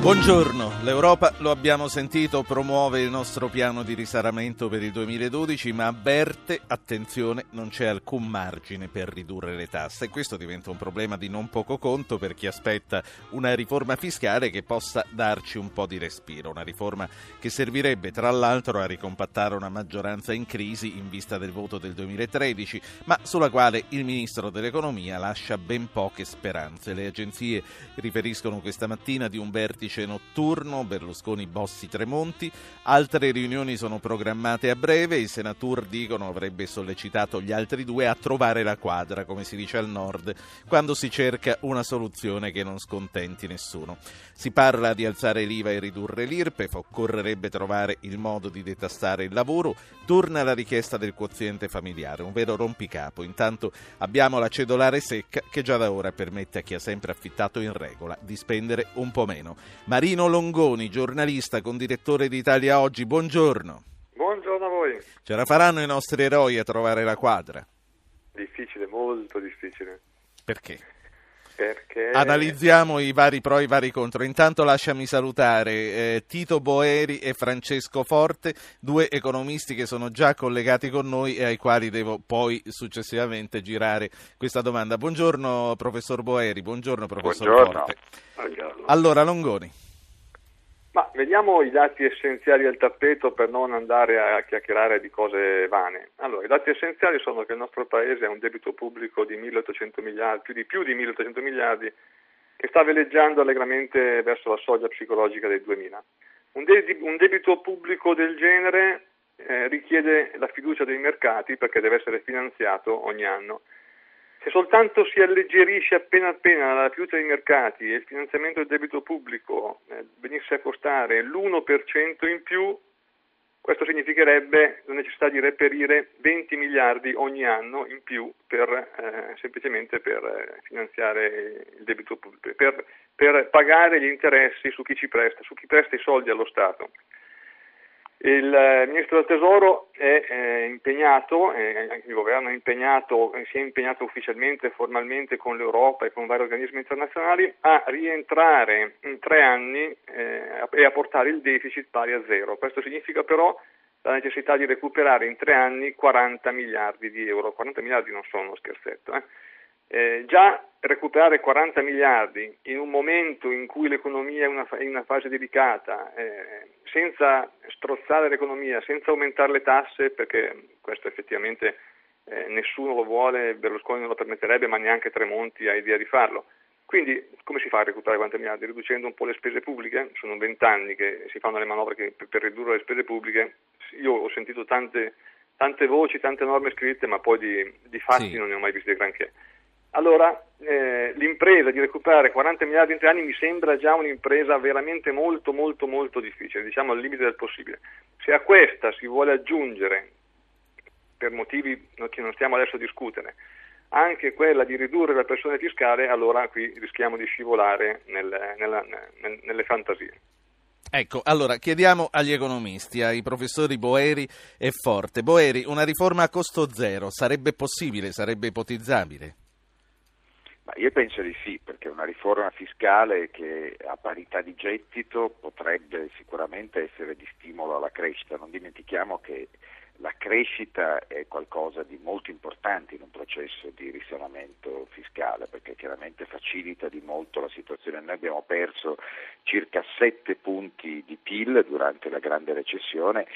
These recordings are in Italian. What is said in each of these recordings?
Buongiorno, l'Europa, lo abbiamo sentito, promuove il nostro piano di risanamento per il 2012, ma avverte, attenzione, non c'è alcun margine per ridurre le tasse. E questo diventa un problema di non poco conto per chi aspetta una riforma fiscale che possa darci un po' di respiro, una riforma che servirebbe tra l'altro a ricompattare una maggioranza in crisi in vista del voto del 2013, ma sulla quale il Ministro dell'Economia lascia ben poche speranze. Le agenzie riferiscono questa mattina di un vertice vertice notturno Berlusconi Bossi Tremonti. Altre riunioni sono programmate a breve. Il Senatur dicono avrebbe sollecitato gli altri due a trovare la quadra, come si dice al nord, quando si cerca una soluzione che non scontenti nessuno. Si parla di alzare l'IVA e ridurre l'IRPEF, occorrerebbe trovare il modo di detassare il lavoro, torna la richiesta del quoziente familiare, un vero rompicapo. Intanto abbiamo la cedolare secca che già da ora permette a chi ha sempre affittato in regola di spendere un po' meno. Marino Longoni, giornalista, con direttore di Italia Oggi, buongiorno. Buongiorno a voi. Ce la faranno i nostri eroi a trovare la quadra? Difficile, molto difficile. Perché? Perché... Analizziamo i vari pro e i vari contro. Intanto lasciami salutare eh, Tito Boeri e Francesco Forte, due economisti che sono già collegati con noi e ai quali devo poi successivamente girare questa domanda. Buongiorno professor Boeri, buongiorno professor buongiorno. Forte. Buongiorno. Allora Longoni. Ma vediamo i dati essenziali al tappeto per non andare a chiacchierare di cose vane. Allora, i dati essenziali sono che il nostro Paese ha un debito pubblico di 1.800 miliardi, più di, più di 1.800 miliardi, che sta veleggiando allegramente verso la soglia psicologica dei 2.000. Un, de- un debito pubblico del genere eh, richiede la fiducia dei mercati perché deve essere finanziato ogni anno se soltanto si alleggerisce appena appena la fiducia dei mercati e il finanziamento del debito pubblico eh, venisse a costare l'1% in più, questo significherebbe la necessità di reperire 20 miliardi ogni anno in più per, eh, semplicemente per eh, finanziare il debito pubblico, per, per pagare gli interessi su chi ci presta, su chi presta i soldi allo Stato. Il eh, Ministro del Tesoro è eh, impegnato, eh, il governo è impegnato, si è impegnato ufficialmente e formalmente con l'Europa e con vari organismi internazionali a rientrare in tre anni eh, e a portare il deficit pari a zero. Questo significa però la necessità di recuperare in tre anni 40 miliardi di euro. 40 miliardi non sono uno scherzetto. Eh. Già recuperare 40 miliardi in un momento in cui l'economia è una, in una fase delicata, eh, senza strozzare l'economia, senza aumentare le tasse, perché questo effettivamente eh, nessuno lo vuole, Berlusconi non lo permetterebbe, ma neanche Tremonti ha idea di farlo. Quindi come si fa a recuperare 40 miliardi? Riducendo un po' le spese pubbliche? Sono vent'anni che si fanno le manovre che, per ridurre le spese pubbliche. Io ho sentito tante, tante voci, tante norme scritte, ma poi di, di fatti sì. non ne ho mai viste granché. Allora eh, l'impresa di recuperare 40 miliardi in tre anni mi sembra già un'impresa veramente molto molto molto difficile, diciamo al limite del possibile. Se a questa si vuole aggiungere, per motivi che non stiamo adesso a discutere, anche quella di ridurre la pressione fiscale, allora qui rischiamo di scivolare nel, nella, nel, nelle fantasie. Ecco, allora chiediamo agli economisti, ai professori Boeri e Forte. Boeri, una riforma a costo zero sarebbe possibile, sarebbe ipotizzabile? Ma io penso di sì, perché una riforma fiscale che a parità di gettito potrebbe sicuramente essere di stimolo alla crescita. Non dimentichiamo che la crescita è qualcosa di molto importante in un processo di risanamento fiscale perché chiaramente facilita di molto la situazione. Noi abbiamo perso circa 7 punti di PIL durante la grande recessione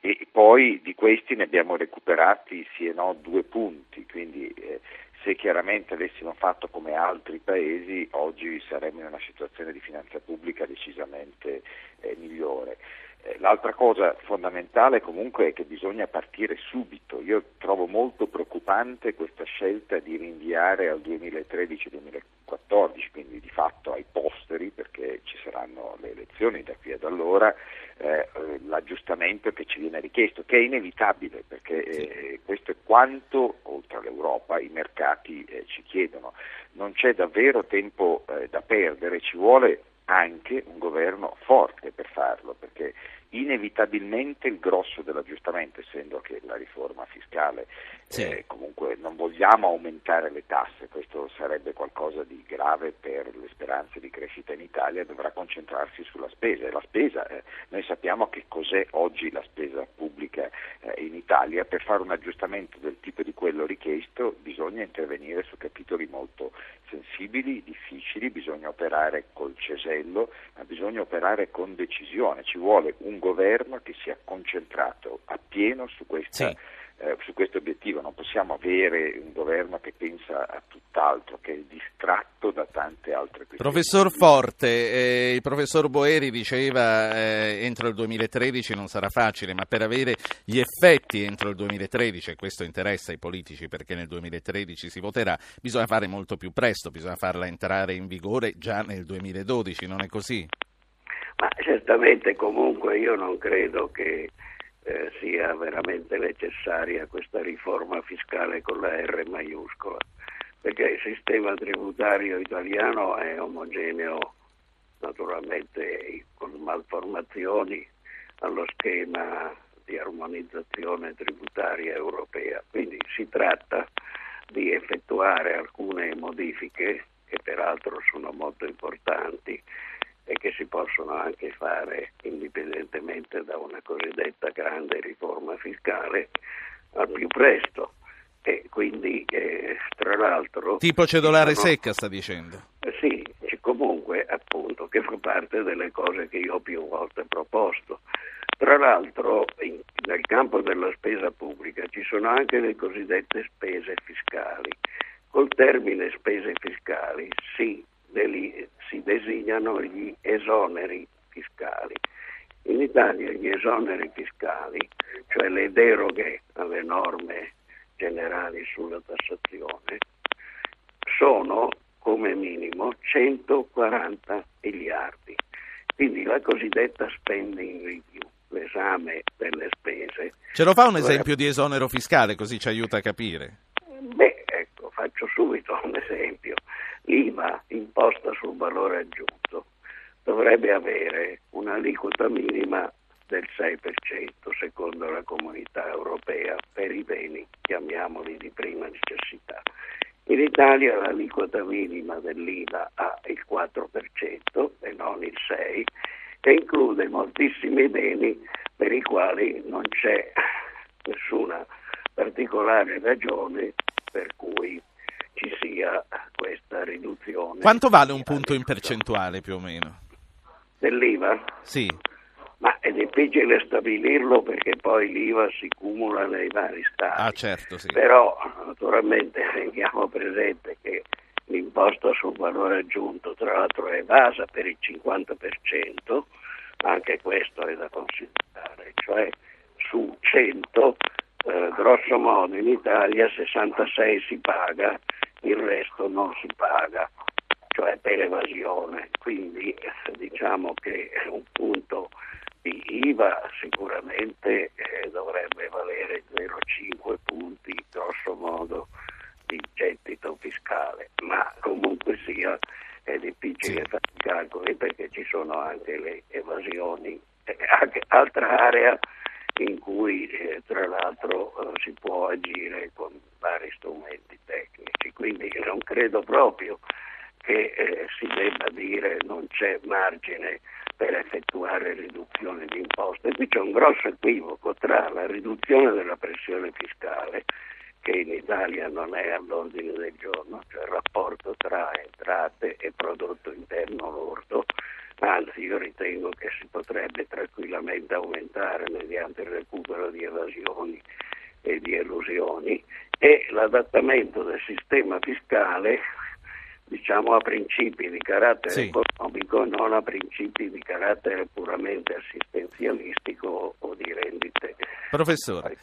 e poi di questi ne abbiamo recuperati sì e no due punti, quindi eh, se chiaramente avessimo fatto come altri paesi oggi saremmo in una situazione di finanza pubblica decisamente eh, migliore. Eh, l'altra cosa fondamentale comunque è che bisogna partire subito. Io trovo molto preoccupante questa scelta di rinviare al 2013-2014, quindi di fatto ai posteri, perché ci saranno le elezioni da qui ad allora, eh, l'aggiustamento che ci viene richiesto, che è inevitabile, perché eh, questo è quanto, oltre all'Europa, i mercati eh, ci chiedono. Non c'è davvero tempo eh, da perdere, ci vuole anche un governo forte per farlo, perché inevitabilmente il grosso dell'aggiustamento, essendo che la riforma fiscale sì. eh, comunque non vogliamo aumentare le tasse, questo sarebbe qualcosa di grave per le speranze di crescita in Italia, dovrà concentrarsi sulla spesa e la spesa, eh, noi sappiamo che cos'è oggi la spesa pubblica eh, in Italia, per fare un aggiustamento del tipo di quello richiesto bisogna intervenire su capitoli molto sensibili, difficili, bisogna operare col cesello, ma bisogna operare con decisione, ci vuole un governo che sia concentrato appieno su questa sì eh, su questo obiettivo, non possiamo avere un governo che pensa a tutt'altro, che è distratto da tante altre questioni. Professor Forte, eh, il professor Boeri diceva eh, entro il 2013 non sarà facile, ma per avere gli effetti entro il 2013, e questo interessa i politici perché nel 2013 si voterà, bisogna fare molto più presto, bisogna farla entrare in vigore già nel 2012, non è così? Ma certamente comunque io non credo che eh, sia veramente necessaria questa riforma fiscale con la R maiuscola, perché il sistema tributario italiano è omogeneo naturalmente con malformazioni allo schema di armonizzazione tributaria europea. Quindi si tratta di effettuare alcune modifiche che peraltro sono molto importanti e che si possono anche fare indipendentemente da una cosiddetta grande riforma fiscale al più presto. E quindi, eh, tra l'altro... Tipo cedolare sono, secca, sta dicendo. Eh, sì, comunque, appunto, che fa parte delle cose che io ho più volte proposto. Tra l'altro, in, nel campo della spesa pubblica ci sono anche le cosiddette spese fiscali. Col termine spese fiscali si deli, si designano gli esoneri fiscali. In Italia gli esoneri fiscali, cioè le deroghe alle norme generali sulla tassazione, sono come minimo 140 miliardi. Quindi la cosiddetta spending review, l'esame delle spese. Ce lo fa un esempio di esonero fiscale così ci aiuta a capire? Beh, ecco, faccio subito un esempio l'IVA imposta sul valore aggiunto dovrebbe avere un'aliquota minima del 6% secondo la comunità europea per i beni, chiamiamoli di prima necessità. In Italia l'aliquota minima dell'IVA ha il 4% e non il 6% e include moltissimi beni per i quali non c'è nessuna particolare ragione per cui ci sia questa riduzione. Quanto vale un punto in percentuale più o meno? Dell'IVA? Sì. Ma è difficile stabilirlo perché poi l'IVA si cumula nei vari stati. Ah, certo, sì. Però naturalmente teniamo presente che l'imposta sul valore aggiunto tra l'altro è evasa per il 50%, anche questo è da considerare, cioè su 100 eh, grosso modo in Italia 66 si paga il resto non si paga, cioè per evasione. Quindi diciamo che un punto di IVA sicuramente eh, dovrebbe valere 0,5 punti grosso modo di gettito fiscale, ma comunque sia è difficile sì. fare i calcoli perché ci sono anche le evasioni. Anche altra area in cui eh, tra l'altro eh, si può agire con vari strumenti tecnici, quindi non credo proprio che eh, si debba dire non c'è margine per effettuare riduzione di imposte. Qui c'è un grosso equivoco tra la riduzione della pressione fiscale, che in Italia non è all'ordine del giorno, cioè il rapporto tra entrate e prodotto interno lordo, anzi io ritengo che si potrebbe tranquillamente aumentare mediante il recupero di evasioni e di elusioni e l'adattamento del sistema fiscale diciamo a principi di carattere sì. economico non a principi di carattere puramente assistenzialistico o di rendite. Professore.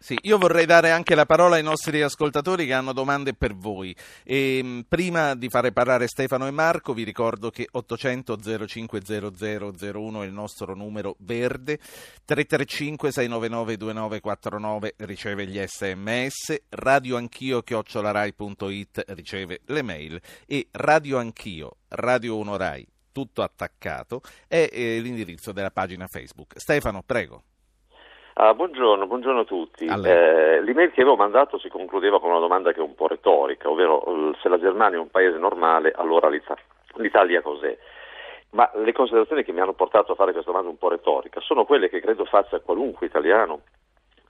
Sì, io vorrei dare anche la parola ai nostri ascoltatori che hanno domande per voi. E, ehm, prima di fare parlare Stefano e Marco, vi ricordo che 800 050001 è il nostro numero verde, 335 699 2949 riceve gli sms, radioanchio chiocciolarai.it riceve le mail e radioanchio, Radio 1 Rai tutto attaccato, è eh, l'indirizzo della pagina Facebook. Stefano, prego. Ah, buongiorno, buongiorno, a tutti. Eh, l'email che avevo mandato si concludeva con una domanda che è un po' retorica, ovvero se la Germania è un paese normale, allora l'Italia, l'Italia cos'è? Ma le considerazioni che mi hanno portato a fare questa domanda un po' retorica sono quelle che credo faccia qualunque italiano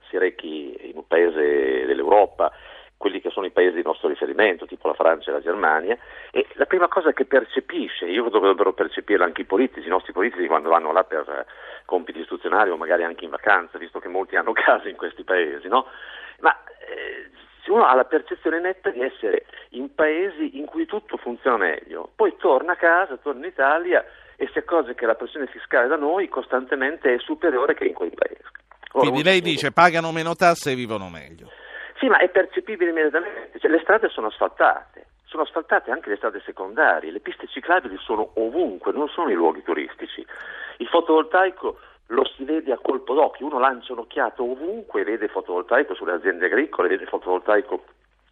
si rechi in un paese dell'Europa, quelli che sono i paesi di nostro riferimento, tipo la Francia e la Germania, e la prima cosa che percepisce, io credo che dovrebbero percepirla anche i politici, i nostri politici quando vanno là per eh, compiti istituzionali o magari anche in vacanza, visto che molti hanno case in questi paesi, no? Ma eh, uno ha la percezione netta di essere in paesi in cui tutto funziona meglio, poi torna a casa, torna in Italia e si accorge che la pressione fiscale da noi costantemente è superiore che in quei paesi. Quindi lei dice pagano meno tasse e vivono meglio. Sì, ma è percepibile immediatamente. Cioè, le strade sono asfaltate, sono asfaltate anche le strade secondarie, le piste ciclabili sono ovunque, non sono i luoghi turistici. Il fotovoltaico lo si vede a colpo d'occhio, uno lancia un'occhiata ovunque, vede fotovoltaico sulle aziende agricole, vede fotovoltaico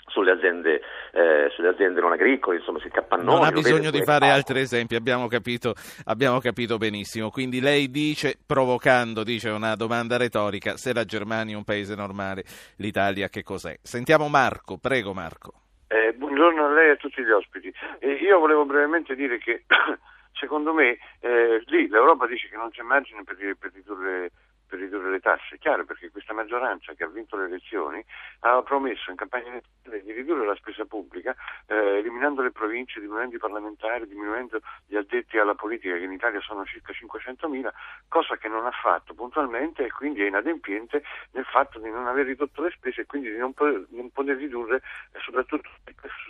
sulle aziende, eh, sulle aziende non agricole, insomma si capannoni. Non ha bisogno di fare altri esempi, abbiamo capito, abbiamo capito, benissimo. Quindi lei dice, provocando, dice una domanda retorica, se la Germania è un paese normale, l'Italia che cos'è? Sentiamo Marco, prego Marco. Eh, buongiorno a lei e a tutti gli ospiti. Eh, io volevo brevemente dire che secondo me eh, lì l'Europa dice che non c'è margine per, per ridurre per ridurre le tasse. Chiaro perché questa maggioranza che ha vinto le elezioni ha promesso in campagna elettorale di ridurre la spesa pubblica, eh, eliminando le province, diminuendo i parlamentari, diminuendo gli addetti alla politica che in Italia sono circa 500.000, cosa che non ha fatto puntualmente e quindi è inadempiente nel fatto di non aver ridotto le spese e quindi di non poter, non poter ridurre eh, soprattutto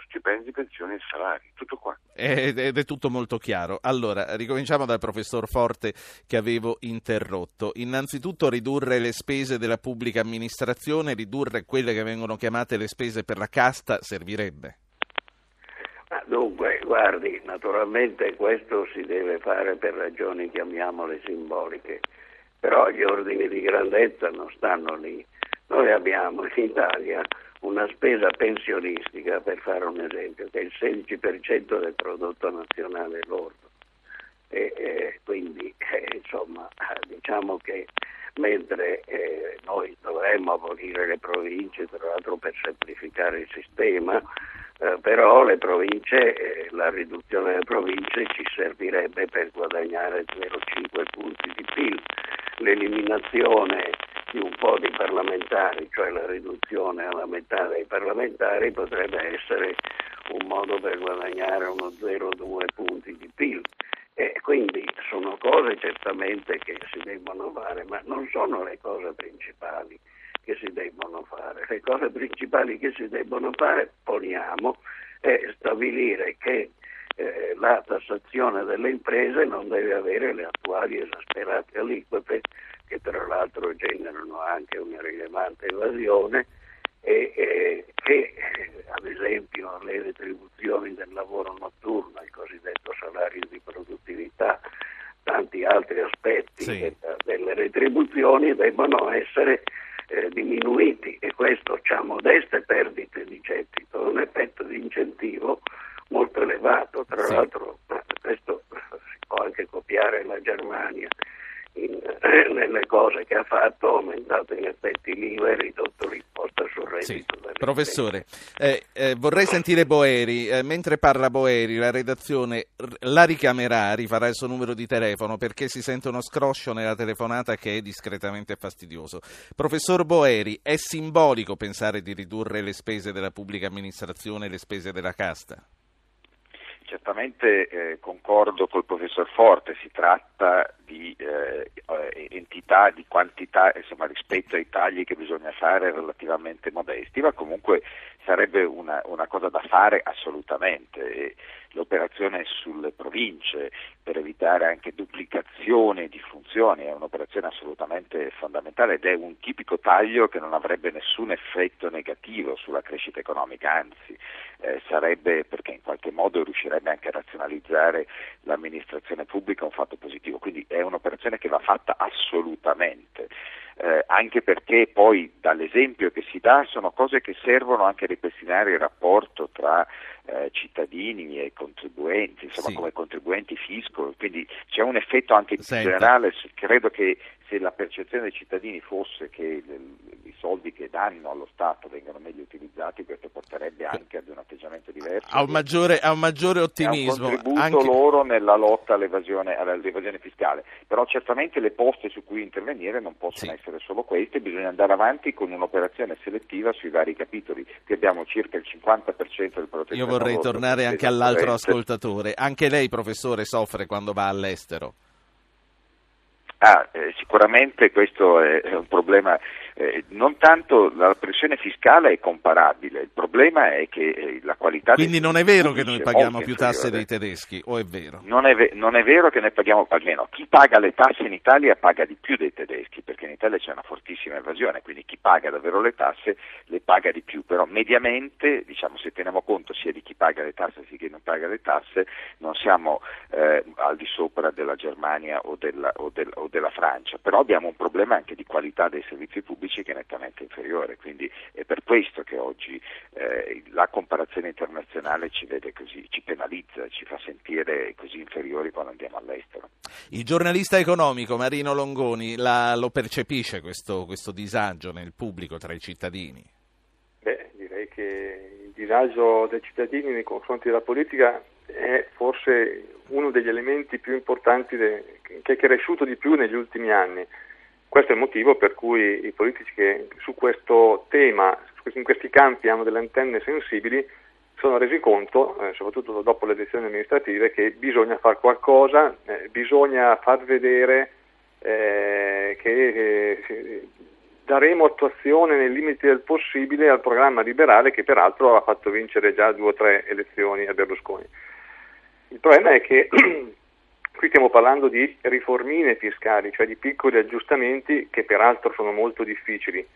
stipendi, pensioni e salari. Tutto qua. Ed è tutto molto chiaro. Allora, ricominciamo dal professor Forte che avevo interrotto. Innanzitutto innanzitutto ridurre le spese della pubblica amministrazione, ridurre quelle che vengono chiamate le spese per la casta servirebbe? Ma dunque, guardi, naturalmente questo si deve fare per ragioni, chiamiamole simboliche, però gli ordini di grandezza non stanno lì. Noi abbiamo in Italia una spesa pensionistica, per fare un esempio, che è il 16% del prodotto nazionale lordo. E, e quindi eh, insomma diciamo che mentre eh, noi dovremmo abolire le province, tra l'altro per semplificare il sistema, eh, però le province, eh, la riduzione delle province ci servirebbe per guadagnare 0,5 punti di PIL. L'eliminazione di un po' di parlamentari, cioè la riduzione alla metà dei parlamentari, potrebbe essere un modo per guadagnare uno 0,2 punti di PIL. E quindi sono cose certamente che si debbono fare, ma non sono le cose principali che si debbono fare. Le cose principali che si debbono fare, poniamo, è stabilire che eh, la tassazione delle imprese non deve avere le attuali esasperate aliquote, che tra l'altro generano anche una rilevante evasione, e, e che ad esempio le retribuzioni del lavoro notturno, il cosiddetto salario di produttività, tanti altri aspetti sì. delle retribuzioni debbano essere eh, diminuiti e questo ha modeste perdite di gettito, un effetto di incentivo molto elevato, tra sì. l'altro questo si può anche copiare la Germania in, eh, nelle cose che ha fatto, ha aumentato in effetti l'IVA e ridotto l'imposta sul reddito. Sì. Professore, eh, eh, vorrei sentire Boeri, eh, mentre parla Boeri la redazione la richiamerà, rifarà il suo numero di telefono perché si sente uno scroscio nella telefonata che è discretamente fastidioso. Professor Boeri, è simbolico pensare di ridurre le spese della pubblica amministrazione e le spese della casta? Certamente eh, concordo col professor Forte, si tratta di eh, eh, entità, di quantità insomma, rispetto ai tagli che bisogna fare relativamente modesti, ma comunque sarebbe una, una cosa da fare assolutamente. L'operazione sulle province per evitare anche duplicazione di funzioni è un'operazione assolutamente fondamentale ed è un tipico taglio che non avrebbe nessun effetto negativo sulla crescita economica, anzi eh, sarebbe perché in qualche modo riuscirebbe anche a razionalizzare l'amministrazione pubblica un fatto positivo, quindi è un'operazione che va fatta assolutamente. Eh, anche perché poi dall'esempio che si dà sono cose che servono anche a ripristinare il rapporto tra eh, cittadini e contribuenti, insomma sì. come contribuenti fisco, quindi c'è un effetto anche Senta. generale, credo che se la percezione dei cittadini fosse che i soldi che danno allo Stato vengano meglio utilizzati, questo porterebbe anche ad un atteggiamento diverso. A un maggiore, a un maggiore ottimismo. È un contributo anche... loro nella lotta all'evasione, all'evasione, fiscale. Però certamente le poste su cui intervenire non possono sì. essere solo queste, bisogna andare avanti con un'operazione selettiva sui vari capitoli, che abbiamo circa il 50% del prodotto. Io vorrei tornare anche all'altro ascoltatore. Anche lei, professore, soffre quando va all'estero? Ah, eh, sicuramente questo è, un problema eh, non tanto la pressione fiscale è comparabile, il problema è che eh, la qualità Quindi non è vero che noi paghiamo più tasse dei tedeschi, o è vero? Non è, ve- non è, vero che noi paghiamo, almeno chi paga le tasse in Italia paga di più dei tedeschi, perché in Italia c'è una fortissima evasione, quindi chi paga davvero le tasse le paga di più, però mediamente, diciamo, se teniamo conto sia di chi paga le tasse sia di chi non paga le tasse, non siamo eh, al di sopra della Germania o della, o, del, o della Francia, però abbiamo un problema anche di qualità dei servizi pubblici pubblici che è nettamente inferiore, quindi è per questo che oggi eh, la comparazione internazionale ci vede così, ci penalizza, ci fa sentire così inferiori quando andiamo all'estero. Il giornalista economico Marino Longoni la, lo percepisce questo, questo disagio nel pubblico tra i cittadini? Beh, direi che il disagio dei cittadini nei confronti della politica è forse uno degli elementi più importanti de, che è cresciuto di più negli ultimi anni. Questo è il motivo per cui i politici che su questo tema, in questi campi hanno delle antenne sensibili, sono resi conto, eh, soprattutto dopo le elezioni amministrative, che bisogna fare qualcosa, eh, bisogna far vedere eh, che eh, daremo attuazione nei limiti del possibile al programma liberale che peraltro ha fatto vincere già due o tre elezioni a Berlusconi. Il problema è che Qui stiamo parlando di riformine fiscali, cioè di piccoli aggiustamenti che peraltro sono molto difficili.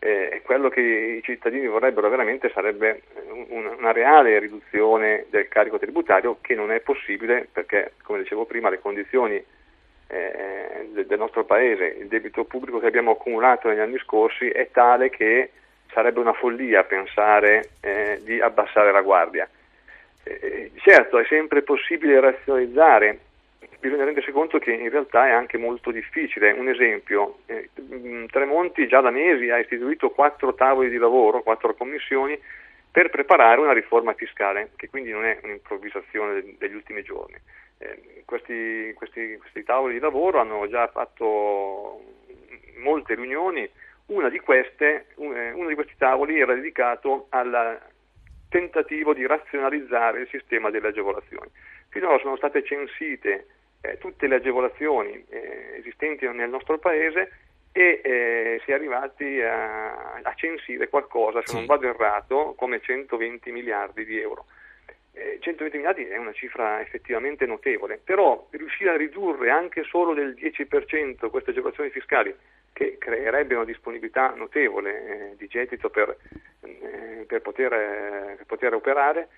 Eh, quello che i cittadini vorrebbero veramente sarebbe una, una reale riduzione del carico tributario che non è possibile perché, come dicevo prima, le condizioni eh, del, nostro Paese, il debito pubblico che abbiamo accumulato negli anni scorsi è tale che sarebbe una follia pensare eh, di abbassare la guardia. Eh, certo, è sempre possibile razionalizzare bisogna rendersi conto che in realtà è anche molto difficile. Un esempio, eh, mm, Tremonti già da mesi ha istituito quattro tavoli di lavoro, quattro commissioni, per preparare una riforma fiscale, che quindi non è un'improvvisazione degli ultimi giorni. Eh, questi, questi, questi tavoli di lavoro hanno già fatto molte riunioni, una di queste, eh, uno di questi tavoli era dedicato al tentativo di razionalizzare il sistema delle agevolazioni. Finora sono state censite eh, tutte le agevolazioni eh, esistenti nel nostro paese e eh, si è arrivati a, a, censire qualcosa, se sì. non vado errato, come 120 miliardi di euro. 120 eh, miliardi è una cifra effettivamente notevole, però riuscire a ridurre anche solo del 10% queste agevolazioni fiscali, che creerebbe una disponibilità notevole eh, di gettito per, eh, per, poter, per poter operare,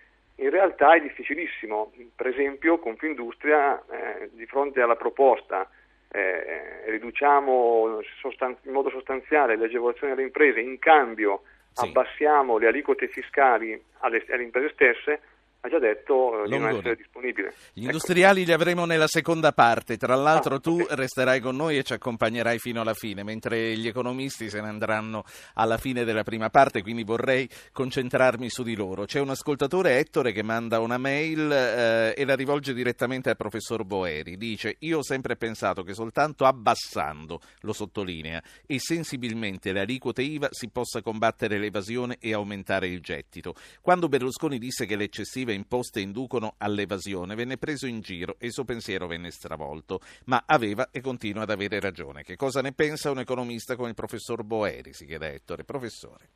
in realtà è difficilissimo. Per esempio, Confindustria, eh, di fronte alla proposta eh, riduciamo sostan- in modo sostanziale le agevolazioni alle imprese, in cambio sì. abbassiamo le aliquote fiscali alle, alle imprese stesse, ha già detto eh, di non essere disponibile. Gli ecco. industriali li avremo nella seconda parte, tra l'altro ah, tu okay. resterai con noi e ci accompagnerai fino alla fine, mentre gli economisti se ne andranno alla fine della prima parte, quindi vorrei concentrarmi su di loro. C'è un ascoltatore, Ettore, che manda una mail eh, e la rivolge direttamente al professor Boeri. Dice, io ho sempre pensato che soltanto abbassando, lo sottolinea, e sensibilmente le aliquote IVA si possa combattere l'evasione e aumentare il gettito. Quando Berlusconi disse che l'eccessiva successive imposte inducono all'evasione, venne preso in giro e il suo pensiero venne stravolto, ma aveva e continua ad avere ragione. Che cosa ne pensa un economista come il professor Boeri? si chiede Ettore. Professore.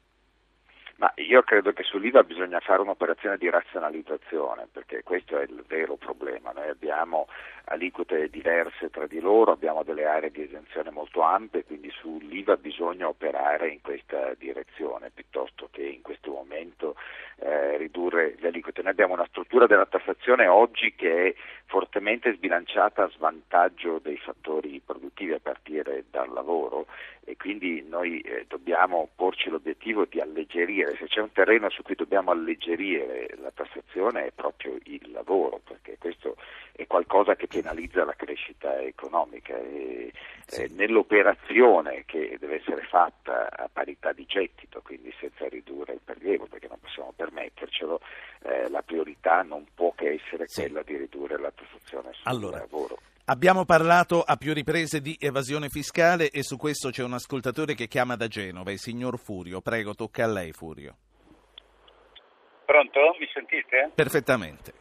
Ma io credo che sull'IVA bisogna fare un'operazione di razionalizzazione, perché questo è il vero problema. Noi abbiamo aliquote diverse tra di loro, abbiamo delle aree di esenzione molto ampie, quindi sull'IVA bisogna operare in questa direzione piuttosto che in questo momento eh, ridurre le aliquote. Noi abbiamo una struttura della tassazione oggi che è fortemente sbilanciata a svantaggio dei fattori produttivi a partire dal lavoro e quindi noi eh, dobbiamo porci l'obiettivo di alleggerire, se c'è un terreno su cui dobbiamo alleggerire la tassazione è proprio il lavoro, perché questo è qualcosa che penalizza la crescita economica e sì. eh, nell'operazione che deve essere fatta a parità di gettito, quindi senza ridurre il prelievo, perché non possiamo permettercelo, eh, la priorità non può che essere sì. quella di ridurre la tassazione sul allora. lavoro. Abbiamo parlato a più riprese di evasione fiscale e su questo c'è un ascoltatore che chiama da Genova, il signor Furio. Prego, tocca a lei, Furio. Pronto? Mi sentite? Perfettamente.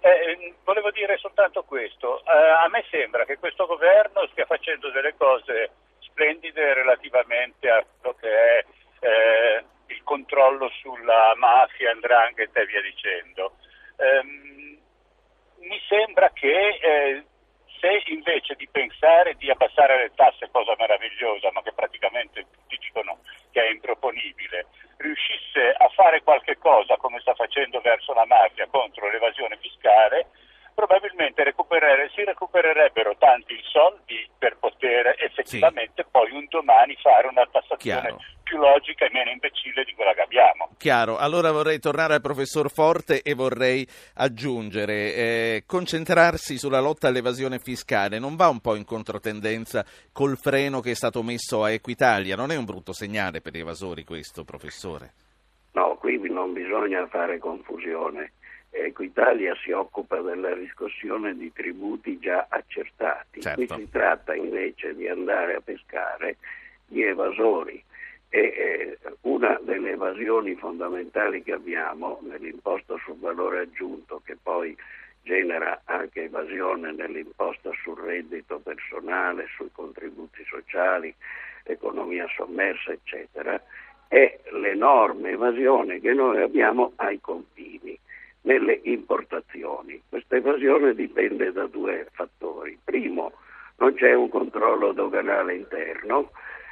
Eh, volevo dire soltanto questo. Eh, a me sembra che questo governo stia facendo delle cose splendide relativamente a quello che è eh, il controllo sulla mafia, andrangheta e via dicendo. Mi sembra che eh, se invece di pensare di abbassare le tasse, cosa meravigliosa, ma che praticamente tutti dicono che è improponibile, riuscisse a fare qualche cosa come sta facendo verso la mafia contro l'evasione fiscale, probabilmente recuperere, si recupererebbero tanti soldi per poter effettivamente sì. poi un domani fare una tassazione Chiaro. più logica e meno imbecille di quella che abbiamo. Chiaro, allora vorrei tornare al professor Forte e vorrei aggiungere, eh, concentrarsi sulla lotta all'evasione fiscale non va un po' in controtendenza col freno che è stato messo a Equitalia, non è un brutto segnale per gli evasori questo, professore? No, qui non bisogna fare confusione Equitalia si occupa della riscossione di tributi già accertati. Certo. Qui si tratta invece di andare a pescare gli evasori e eh, una delle evasioni fondamentali che abbiamo nell'imposta sul valore aggiunto che poi genera anche evasione nell'imposta sul reddito personale, sui contributi sociali, economia sommersa, eccetera, è l'enorme evasione che noi abbiamo ai confini nelle importazioni. Questa evasione dipende da due fattori. Primo, non c'è un controllo doganale interno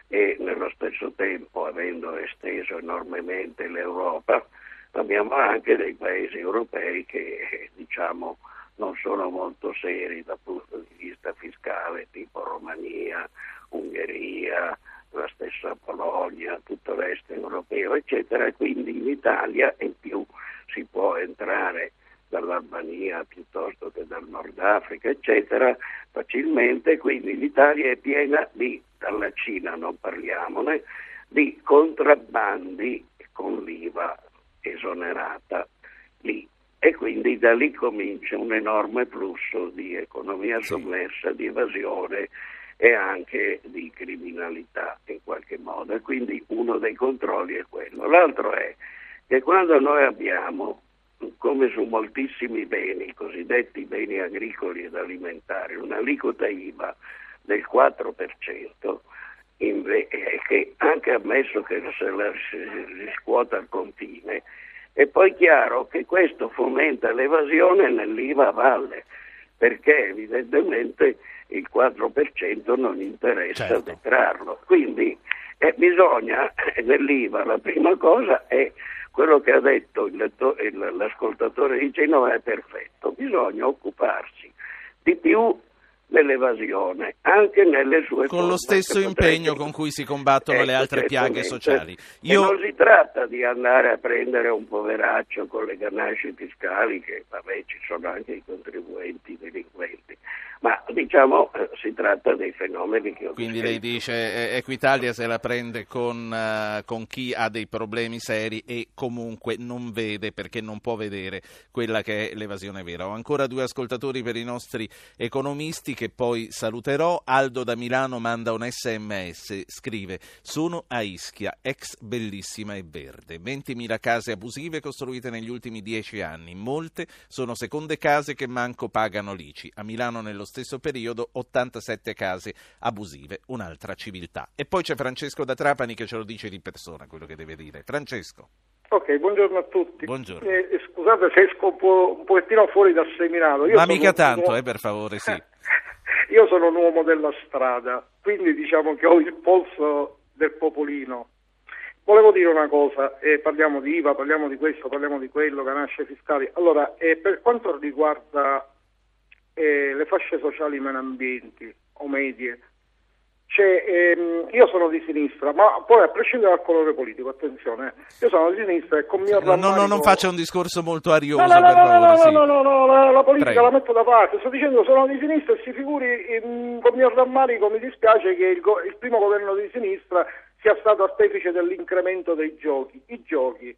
e nello stesso tempo, avendo esteso enormemente l'Europa, abbiamo anche dei paesi europei che diciamo non sono molto seri dal punto di vista fiscale, tipo Romania, Ungheria, la stessa Polonia, tutto l'est europeo, eccetera, quindi in Italia in più si può entrare dall'Albania piuttosto che dal Nord Africa, eccetera, facilmente, quindi l'Italia è piena di, dalla Cina non parliamone, di contrabbandi con l'IVA esonerata lì. E quindi da lì comincia un enorme flusso di economia sommersa, di evasione e anche di criminalità in qualche modo. E quindi uno dei controlli è quello. L'altro è che quando noi abbiamo, come su moltissimi beni, cosiddetti beni agricoli ed alimentari, un'aliquota IVA del 4%, inve- che anche ammesso che se la riscuota al confine, è poi chiaro che questo fomenta l'evasione nell'IVA a valle, perché evidentemente il 4% non interessa certo. detrarlo. Quindi eh, bisogna, nell'IVA la prima cosa è quello che ha detto il il, l'ascoltatore di Genova è perfetto, bisogna occuparsi di più dell'evasione, anche nelle sue Con lo stesso impegno con cui si combattono le ecco, altre piaghe sociali. Io... non si tratta di andare a prendere un poveraccio con le ganasce fiscali, che vabbè ci sono anche i contribuenti delinquenti, ma diciamo eh, si tratta dei fenomeni che ho Quindi lei dice eh, Equitalia se la prende con, uh, con, chi ha dei problemi seri e comunque non vede perché non può vedere quella che è l'evasione vera. Ho ancora due ascoltatori per i nostri economisti che poi saluterò. Aldo da Milano manda un sms, scrive sono a Ischia, ex bellissima e verde, 20.000 case abusive costruite negli ultimi dieci anni, molte sono seconde case che manco pagano l'ICI. A Milano nello stesso periodo 87 case abusive, un'altra civiltà. E poi c'è Francesco da Trapani che ce lo dice di persona quello che deve dire. Francesco. Ok, buongiorno a tutti. Buongiorno. Eh, eh scusate se esco un, po', un pochettino fuori dal seminato. Io Ma mica tanto, eh, per favore, sì. Io sono un uomo della strada, quindi diciamo che ho il polso del popolino. Volevo dire una cosa, eh, parliamo di IVA, parliamo di questo, parliamo di quello, ganasce fiscali. Allora, eh, per quanto riguarda eh, le fasce sociali meno ambienti o medie cioè, ehm, io sono di sinistra, ma poi a prescindere dal colore politico, attenzione, eh, io sono di sinistra e con mio no, no, no, non faccia un discorso molto arioso, no, no, per no, favore. No, sì. no, no, no, la, la politica Prego. la metto da parte, sto dicendo sono di sinistra e si figuri, ehm, con mio rammarico mi dispiace che il, go- il primo governo di sinistra sia stato artefice dell'incremento dei giochi, i giochi,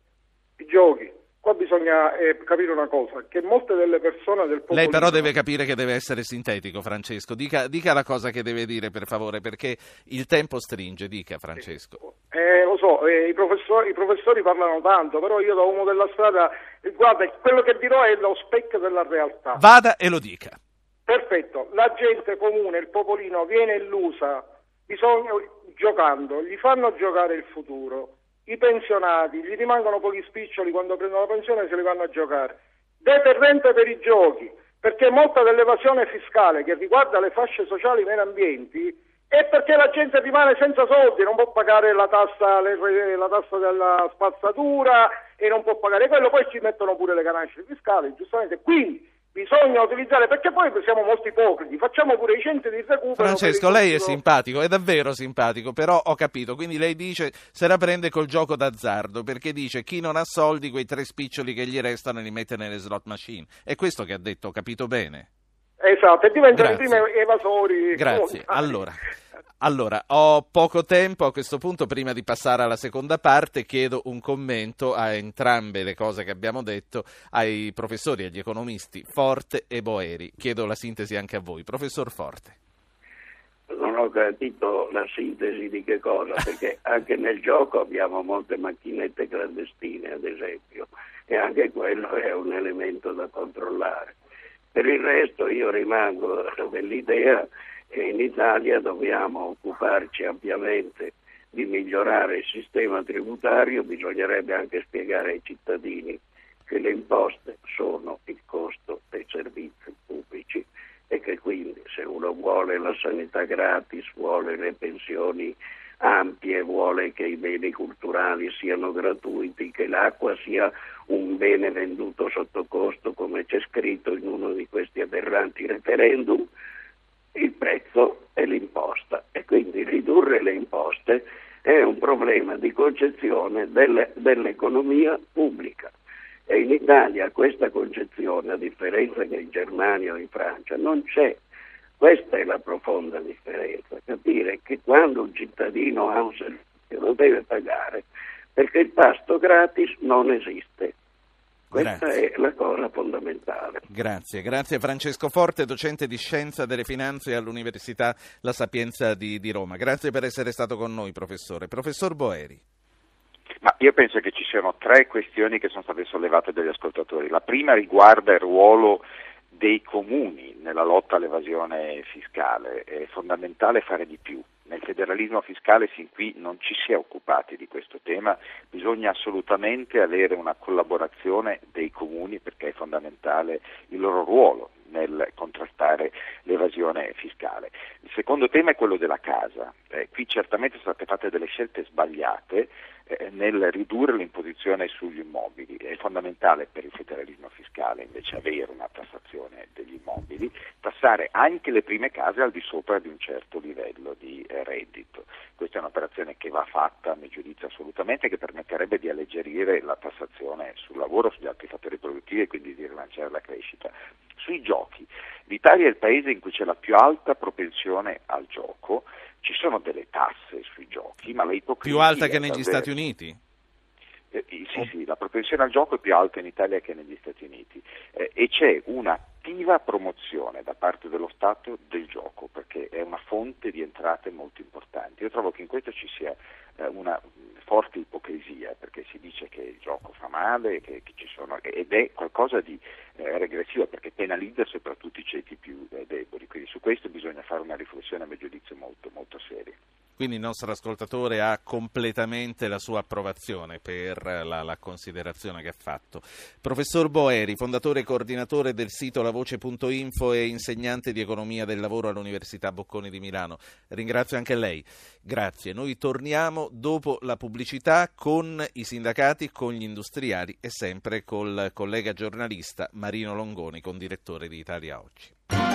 i giochi. Qua bisogna eh, capire una cosa, che molte delle persone del popolo... Lei però deve capire che deve essere sintetico, Francesco. Dica, dica la cosa che deve dire, per favore, perché il tempo stringe. Dica, Francesco. Eh, lo so, eh, i, professori, i professori parlano tanto, però io da uomo della strada, eh, guarda, quello che dirò è lo specchio della realtà. Vada e lo dica. Perfetto, la gente comune, il popolino viene illusa, bisogna, giocando, gli fanno giocare il futuro, i pensionati, gli rimangono pochi spiccioli quando prendono la pensione e se li vanno a giocare. Deterrente per i giochi, perché molta dell'evasione fiscale che riguarda le fasce sociali meno ambienti è perché la gente rimane senza soldi, non può pagare la tassa, le- la tassa della spazzatura e non può pagare quello, poi ci mettono pure le ganasce fiscali, giustamente. Quindi bisogna utilizzare, perché poi siamo molto ipocriti, facciamo pure i centri di recupero. Francesco, lei è simpatico, è davvero simpatico, però ho capito. Quindi lei dice se la prende col gioco d'azzardo, perché dice chi non ha soldi, quei tre spiccioli che gli restano li mette nelle slot machine. È questo che ha detto, ho capito bene. Esatto, e diventano i Grazie. primi evasori. Grazie. Allora, allora, ho poco tempo a questo punto, prima di passare alla seconda parte, chiedo un commento a entrambe le cose che abbiamo detto, ai professori, agli economisti Forte e Boeri. Chiedo la sintesi anche a voi. Professor Forte. Non ho capito la sintesi di che cosa, perché anche nel gioco abbiamo molte macchinette clandestine, ad esempio, e anche quello è un elemento da controllare. Per il resto io rimango dell'idea che in Italia dobbiamo occuparci ampiamente di migliorare il sistema tributario, bisognerebbe anche spiegare ai cittadini che le imposte sono il costo dei servizi pubblici e che quindi se uno vuole la sanità gratis, vuole le pensioni ampie, vuole che i beni culturali siano gratuiti, che l'acqua sia un bene venduto sotto costo come c'è scritto in uno di questi aberranti referendum, il prezzo è l'imposta e quindi ridurre le imposte è un problema di concezione delle- dell'economia pubblica. E in Italia questa concezione, a differenza che in Germania o in Francia, non c'è. Questa è la profonda differenza, capire che quando un cittadino ha un servizio lo deve pagare, perché il pasto gratis non esiste. Questa Grazie. è la cosa fondamentale. Grazie, grazie Francesco Forte, docente di Scienza delle Finanze all'Università La Sapienza di, di Roma. Grazie per essere stato con noi, professore. Professor Boeri. Ma io penso che ci siano tre questioni che sono state sollevate dagli ascoltatori. La prima riguarda il ruolo dei comuni nella lotta all'evasione fiscale. È fondamentale fare di più. Nel federalismo fiscale sin qui non ci si è occupati di questo tema, bisogna assolutamente avere una collaborazione dei comuni perché è fondamentale il loro ruolo nel contrastare l'evasione fiscale. Il secondo tema è quello della casa. Eh, qui certamente sono state fatte delle scelte sbagliate nel ridurre l'imposizione sugli immobili. È fondamentale per il federalismo fiscale invece avere una tassazione degli immobili, tassare anche le prime case al di sopra di un certo livello di eh, reddito. Questa è un'operazione che va fatta, a mio giudizio, assolutamente, che permetterebbe di alleggerire la tassazione sul lavoro, sugli altri fattori produttivi e quindi di rilanciare la crescita. Sui giochi, l'Italia è il paese in cui c'è la più alta propensione al gioco, ci sono delle tasse sui giochi, ma la ipocrisia Più alta che negli davvero- Stati Uniti? eh, eh, sì, sì, la propensione al gioco è più alta in Italia che negli Stati Uniti eh, e c'è un'attiva promozione da parte dello Stato del gioco perché è una fonte di entrate molto importante. Io trovo che in questo ci sia una mh, forte ipocrisia perché si dice che il gioco fa male che, che sono, ed è qualcosa di eh, regressivo perché penalizza soprattutto i ceti più eh, deboli. Quindi su questo bisogna fare una riflessione a mio giudizio molto, molto seria. Quindi il nostro ascoltatore ha completamente la sua approvazione per la, la considerazione che ha fatto. Professor Boeri, fondatore e coordinatore del sito lavoce.info e insegnante di economia del lavoro all'Università Bocconi di Milano, ringrazio anche lei. Grazie. Noi torniamo dopo la pubblicità con i sindacati, con gli industriali e sempre col collega giornalista Marino Longoni, con direttore di Italia Oggi.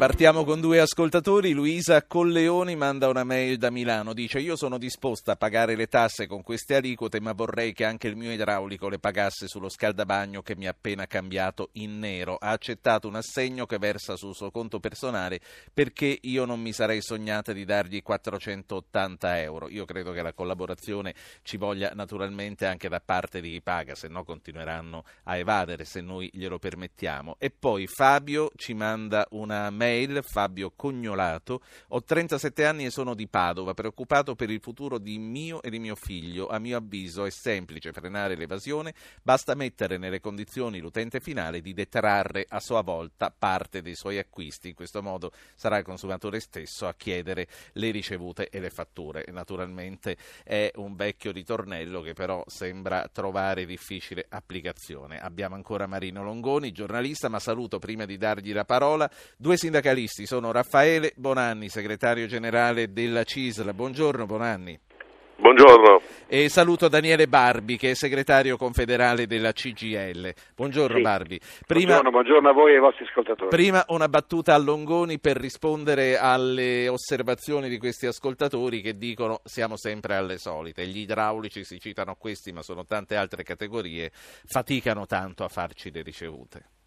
Ripartiamo con due ascoltatori. Luisa Colleoni manda una mail da Milano. Dice: Io sono disposta a pagare le tasse con queste aliquote, ma vorrei che anche il mio idraulico le pagasse sullo scaldabagno che mi ha appena cambiato in nero. Ha accettato un assegno che versa sul suo conto personale perché io non mi sarei sognata di dargli 480 euro. Io credo che la collaborazione ci voglia naturalmente anche da parte di chi paga, se no continueranno a evadere se noi glielo permettiamo. E poi Fabio ci manda una mail Fabio Cognolato. Ho 37 anni e sono di Padova, preoccupato per il futuro di mio e di mio figlio. A mio avviso è semplice frenare l'evasione, basta mettere nelle condizioni l'utente finale di detrarre a sua volta parte dei suoi acquisti. In questo modo sarà il consumatore stesso a chiedere le ricevute e le fatture. Naturalmente è un vecchio ritornello che però sembra trovare difficile applicazione. Abbiamo ancora Marino Longoni, giornalista, ma saluto prima di dargli la parola due sindacalisti sono Raffaele Bonanni, segretario generale della CISL. Buongiorno Bonanni. Buongiorno. E saluto Daniele Barbi, che è segretario confederale della CGL. Buongiorno sì. Barbi. Prima, buongiorno, buongiorno, a voi e ai vostri ascoltatori. Prima una battuta a Longoni per rispondere alle osservazioni di questi ascoltatori che dicono siamo sempre alle solite. Gli idraulici si citano questi, ma sono tante altre categorie, faticano tanto a farci le ricevute.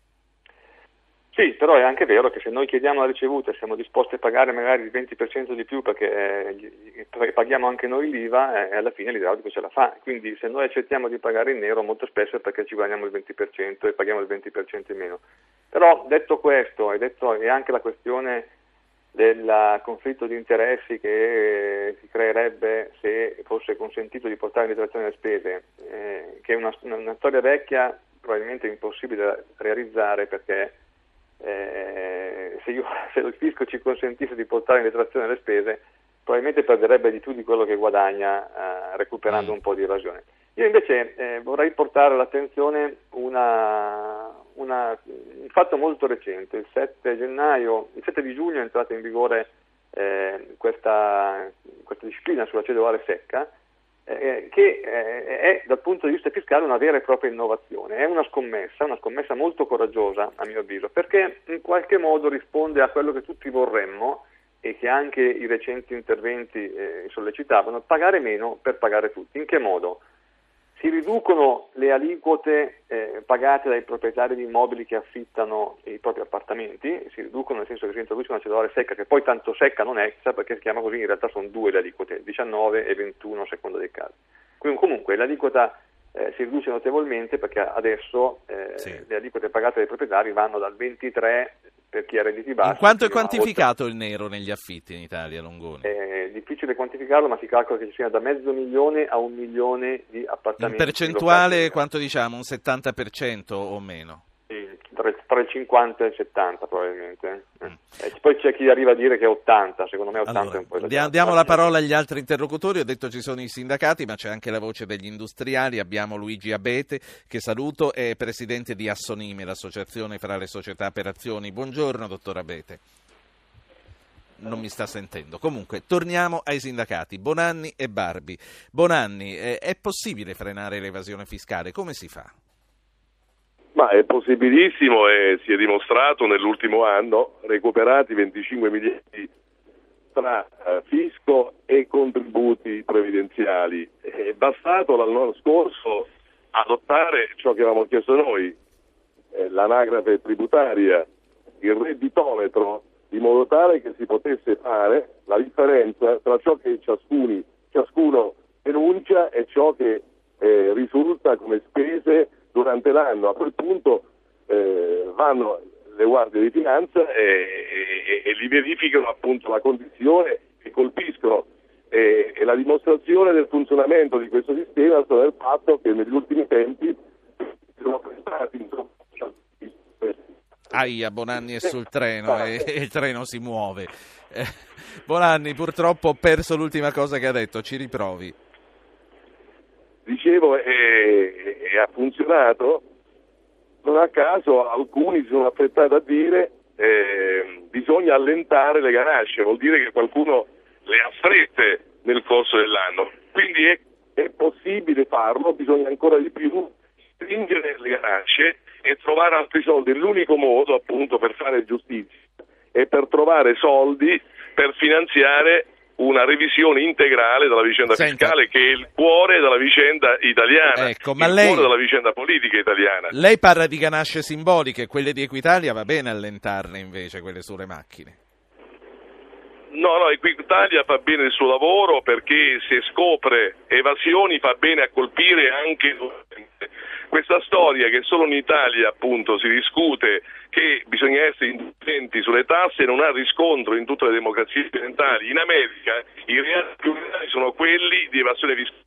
Sì, però è anche vero che se noi chiediamo la ricevuta e siamo disposti a pagare magari il 20% di più perché, eh, paghiamo anche noi l'IVA, eh, alla fine l'idraulico ce la fa. Quindi se noi accettiamo di pagare in nero molto spesso è perché ci guadagniamo il 20% e paghiamo il 20% in meno. Però detto questo e, e anche la questione del conflitto di interessi che eh, si creerebbe se fosse consentito di portare in detrazione le spese, eh, che è una, una storia vecchia, probabilmente impossibile da realizzare perché eh, se, io, se, il fisco ci consentisse di portare in detrazione le spese, probabilmente perderebbe di più di quello che guadagna eh, recuperando mm. un po' di evasione. Io invece eh, vorrei portare all'attenzione una, una, un fatto molto recente. Il 7, gennaio, il 7 di giugno è entrata in vigore eh, questa, questa disciplina sulla cedolare secca eh, che eh, è dal punto di vista fiscale una vera e propria innovazione, è una scommessa, una scommessa molto coraggiosa a mio avviso, perché in qualche modo risponde a quello che tutti vorremmo e che anche i recenti interventi eh, sollecitavano, pagare meno per pagare tutti. In che modo? Si riducono le aliquote eh, pagate dai proprietari di immobili che affittano i propri appartamenti, si riducono nel senso che si introduce una cedolare secca che poi tanto secca non è, perché si chiama così, in realtà sono due le aliquote, 19 e 21 a seconda dei casi. Quindi comunque l'aliquota eh, si riduce notevolmente perché adesso eh, sì. le aliquote pagate dai proprietari vanno dal 23 per chi ha redditi bassi. In quanto è quantificato il nero negli affitti in Italia, Longoni? È difficile quantificarlo, ma si calcola che ci sia da mezzo milione a un milione di appartamenti. In percentuale quanto diciamo? Un 70% o meno? tra, tra, il 50 e il 70 probabilmente. Mm. Eh, poi c'è chi arriva a dire che è 80, secondo me 80 allora, è un po' esagerato. Diamo la parola agli altri interlocutori, ho detto ci sono i sindacati, ma c'è anche la voce degli industriali, abbiamo Luigi Abete, che saluto, è presidente di Assonime, l'associazione fra le società per azioni. Buongiorno dottor Abete. Non mi sta sentendo. Comunque, torniamo ai sindacati, Bonanni e Barbi. Bonanni, eh, è possibile frenare l'evasione fiscale? Come si fa? Ma è possibilissimo e si è dimostrato nell'ultimo anno recuperati 25 miliardi tra eh, fisco e contributi previdenziali. È bastato l'anno scorso adottare ciò che avevamo chiesto noi, eh, l'anagrafe tributaria, il redditometro, in modo tale che si potesse fare la differenza tra ciò che ciascuno denuncia e ciò che eh, risulta come spese durante l'anno. A quel punto eh, vanno le guardie di finanza e, e, e, li verificano appunto la condizione e colpiscono. E, e la dimostrazione del funzionamento di questo sistema sta nel fatto che negli ultimi tempi sono prestati insomma, Aia, Bonanni è sul treno e, e il treno si muove. Eh, Bonanni, purtroppo ho perso l'ultima cosa che ha detto, ci riprovi. Dicevo, e, ha funzionato, non a caso alcuni si sono affrettati a dire eh, bisogna allentare le ganasce, vuol dire che qualcuno le ha strette nel corso dell'anno. Quindi è, è possibile farlo, bisogna ancora di più stringere le ganasce e trovare altri soldi. L'unico modo appunto per fare giustizia è per trovare soldi per finanziare una revisione integrale della vicenda Senta. fiscale che è il cuore della vicenda italiana, Ecco, ma il lei- cuore della vicenda politica italiana. Lei parla di ganasce simboliche, quelle di Equitalia va bene allentarle invece, quelle sulle macchine. No, no, Equitalia fa bene il suo lavoro perché se scopre evasioni fa bene a colpire anche questa storia che solo in Italia appunto si discute che bisogna essere indipendenti sulle tasse non ha riscontro in tutte le democrazie occidentali. In America i reati più gravi sono quelli di evasione fiscale.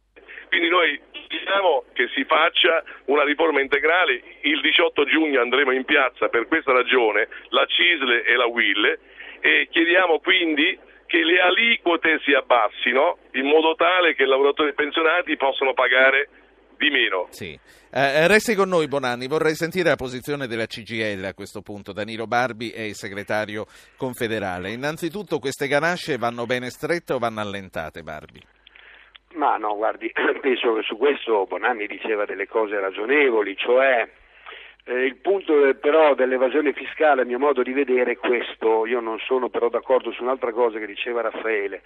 Quindi noi chiediamo che si faccia una riforma integrale. Il 18 giugno andremo in piazza per questa ragione, la CISLE e la WILLE, e chiediamo quindi che le aliquote si abbassino in modo tale che i lavoratori pensionati possano pagare di meno. Sì. Eh, resti con noi Bonanni, vorrei sentire la posizione della CGL a questo punto. Danilo Barbi è il segretario confederale. Innanzitutto queste ganasce vanno bene strette o vanno allentate Barbi? Ma no, guardi, penso che su questo Bonanni diceva delle cose ragionevoli, cioè eh, il punto eh, però dell'evasione fiscale a mio modo di vedere è questo, io non sono però d'accordo su un'altra cosa che diceva Raffaele.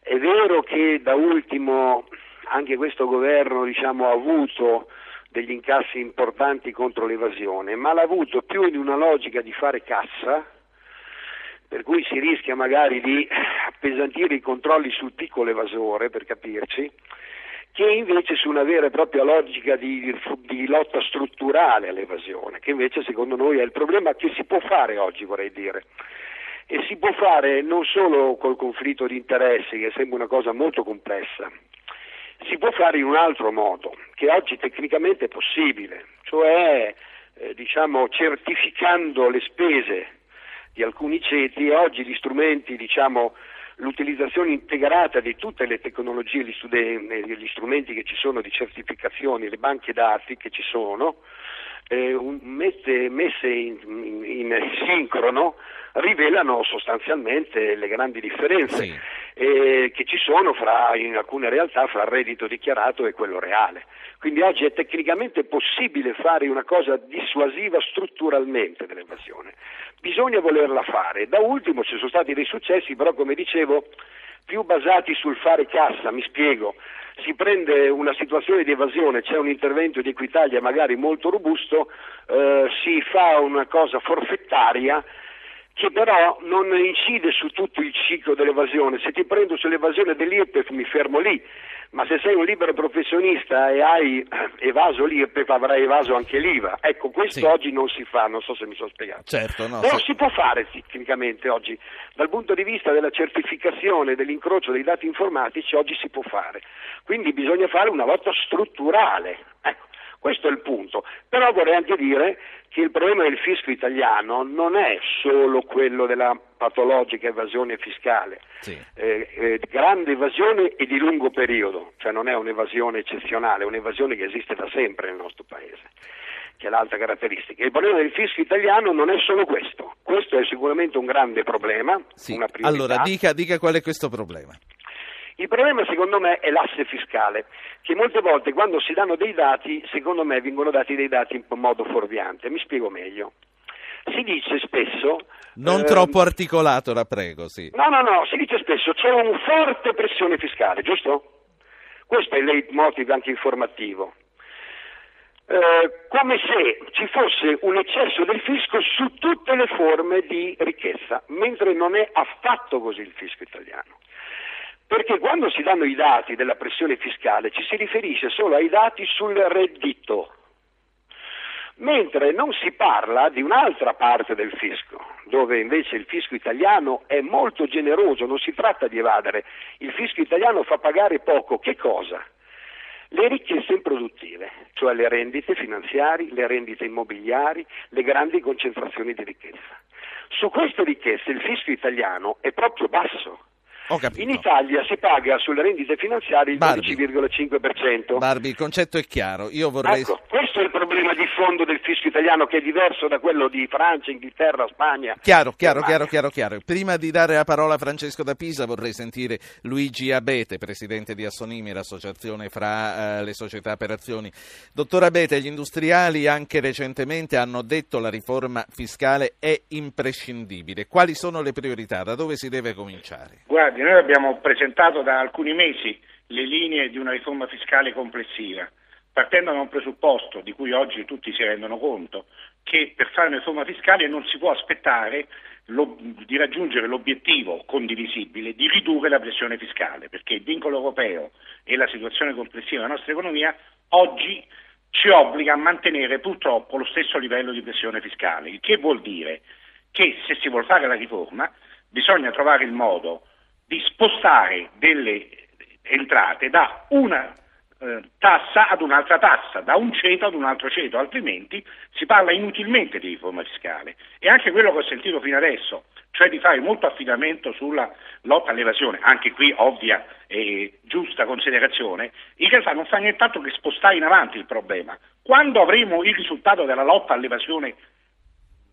È vero che da ultimo anche questo governo diciamo, ha avuto degli incassi importanti contro l'evasione, ma l'ha avuto più in una logica di fare cassa, per cui si rischia magari di appesantire i controlli sul piccolo evasore, per capirci, che invece su una vera e propria logica di, di lotta strutturale all'evasione, che invece secondo noi è il problema che si può fare oggi, vorrei dire. E si può fare non solo col conflitto di interessi, che sembra una cosa molto complessa, si può fare in un altro modo, che oggi tecnicamente è possibile, cioè eh, diciamo, certificando le spese di alcuni ceti e oggi gli strumenti, diciamo, l'utilizzazione integrata di tutte le tecnologie, gli, studi- eh, gli strumenti che ci sono di certificazioni, le banche dati che ci sono, eh, un- messe, messe in, in- in sincrono rivelano sostanzialmente le grandi differenze Sì. eh, che ci sono fra, in alcune realtà fra il reddito dichiarato e quello reale. Quindi oggi è tecnicamente possibile fare una cosa dissuasiva strutturalmente dell'evasione. Bisogna volerla fare. Da ultimo ci sono stati dei successi, però come dicevo, più basati sul fare cassa, mi spiego. Si prende una situazione di evasione, c'è un intervento di Equitalia magari molto robusto, eh, si fa una cosa forfettaria che però non incide su tutto il ciclo dell'evasione. Se ti prendo sull'evasione dell'IRPEF mi fermo lì, ma se sei un libero professionista e hai eh, evaso l'IRPEF avrai evaso anche l'IVA. Ecco, questo Sì. oggi non si fa, non so se mi sono spiegato. Certo, no. Però se- si può fare tecnicamente oggi, dal punto di vista della certificazione, dell'incrocio dei dati informatici, oggi si può fare. Quindi bisogna fare una lotta strutturale. Ecco, questo è il punto. Però vorrei anche dire che il problema del fisco italiano non è solo quello della patologica evasione fiscale, Sì. eh, eh, grande evasione e di lungo periodo, cioè non è un'evasione eccezionale, è un'evasione che esiste da sempre nel nostro paese, che è l'altra caratteristica. Il problema del fisco italiano non è solo questo, questo è sicuramente un grande problema, Sì. Allora, dica, dica qual è questo problema. Il problema secondo me è l'asse fiscale, che molte volte quando si danno dei dati, secondo me vengono dati dei dati in modo fuorviante. Mi spiego meglio. Si dice spesso... Non ehm, troppo articolato, la prego, sì. No, no, no, si dice spesso c'è una forte pressione fiscale, giusto? Questo è il leitmotiv anche informativo. Eh, come se ci fosse un eccesso del fisco su tutte le forme di ricchezza, mentre non è affatto così il fisco italiano. Perché quando si danno i dati della pressione fiscale ci si riferisce solo ai dati sul reddito, mentre non si parla di un'altra parte del fisco, dove invece il fisco italiano è molto generoso, non si tratta di evadere, il fisco italiano fa pagare poco, che cosa? Le ricchezze improduttive, cioè le rendite finanziarie, le rendite immobiliari, le grandi concentrazioni di ricchezza. Su queste ricchezze il fisco italiano è proprio basso. In Italia si paga sulle rendite finanziarie il Barbi. 12,5%. Barbi, il concetto è chiaro. Io vorrei... Ecco, questo è il problema di fondo del fisco italiano che è diverso da quello di Francia, Inghilterra, Spagna. Chiaro, chiaro, chiaro, chiaro, chiaro. Prima di dare la parola a Francesco da Pisa vorrei sentire Luigi Abete, presidente di Assonimi, l'associazione fra eh, le società per azioni. Dottor Abete, gli industriali anche recentemente hanno detto la riforma fiscale è imprescindibile. Quali sono le priorità? Da dove si deve cominciare? Guardi, noi abbiamo presentato da alcuni mesi le linee di una riforma fiscale complessiva, partendo da un presupposto di cui oggi tutti si rendono conto, che per fare una riforma fiscale non si può aspettare lo- di raggiungere l'obiettivo condivisibile di ridurre la pressione fiscale, perché il vincolo europeo e la situazione complessiva della nostra economia oggi ci obbliga a mantenere purtroppo lo stesso livello di pressione fiscale, il che vuol dire che se si vuole fare la riforma bisogna trovare il modo di spostare delle entrate da una eh, tassa ad un'altra tassa, da un ceto ad un altro ceto, altrimenti si parla inutilmente di riforma fiscale. E anche quello che ho sentito fino adesso, cioè di fare molto affidamento sulla lotta all'evasione, anche qui ovvia e giusta considerazione, in realtà non fa nient'altro che spostare in avanti il problema. Quando avremo il risultato della lotta all'evasione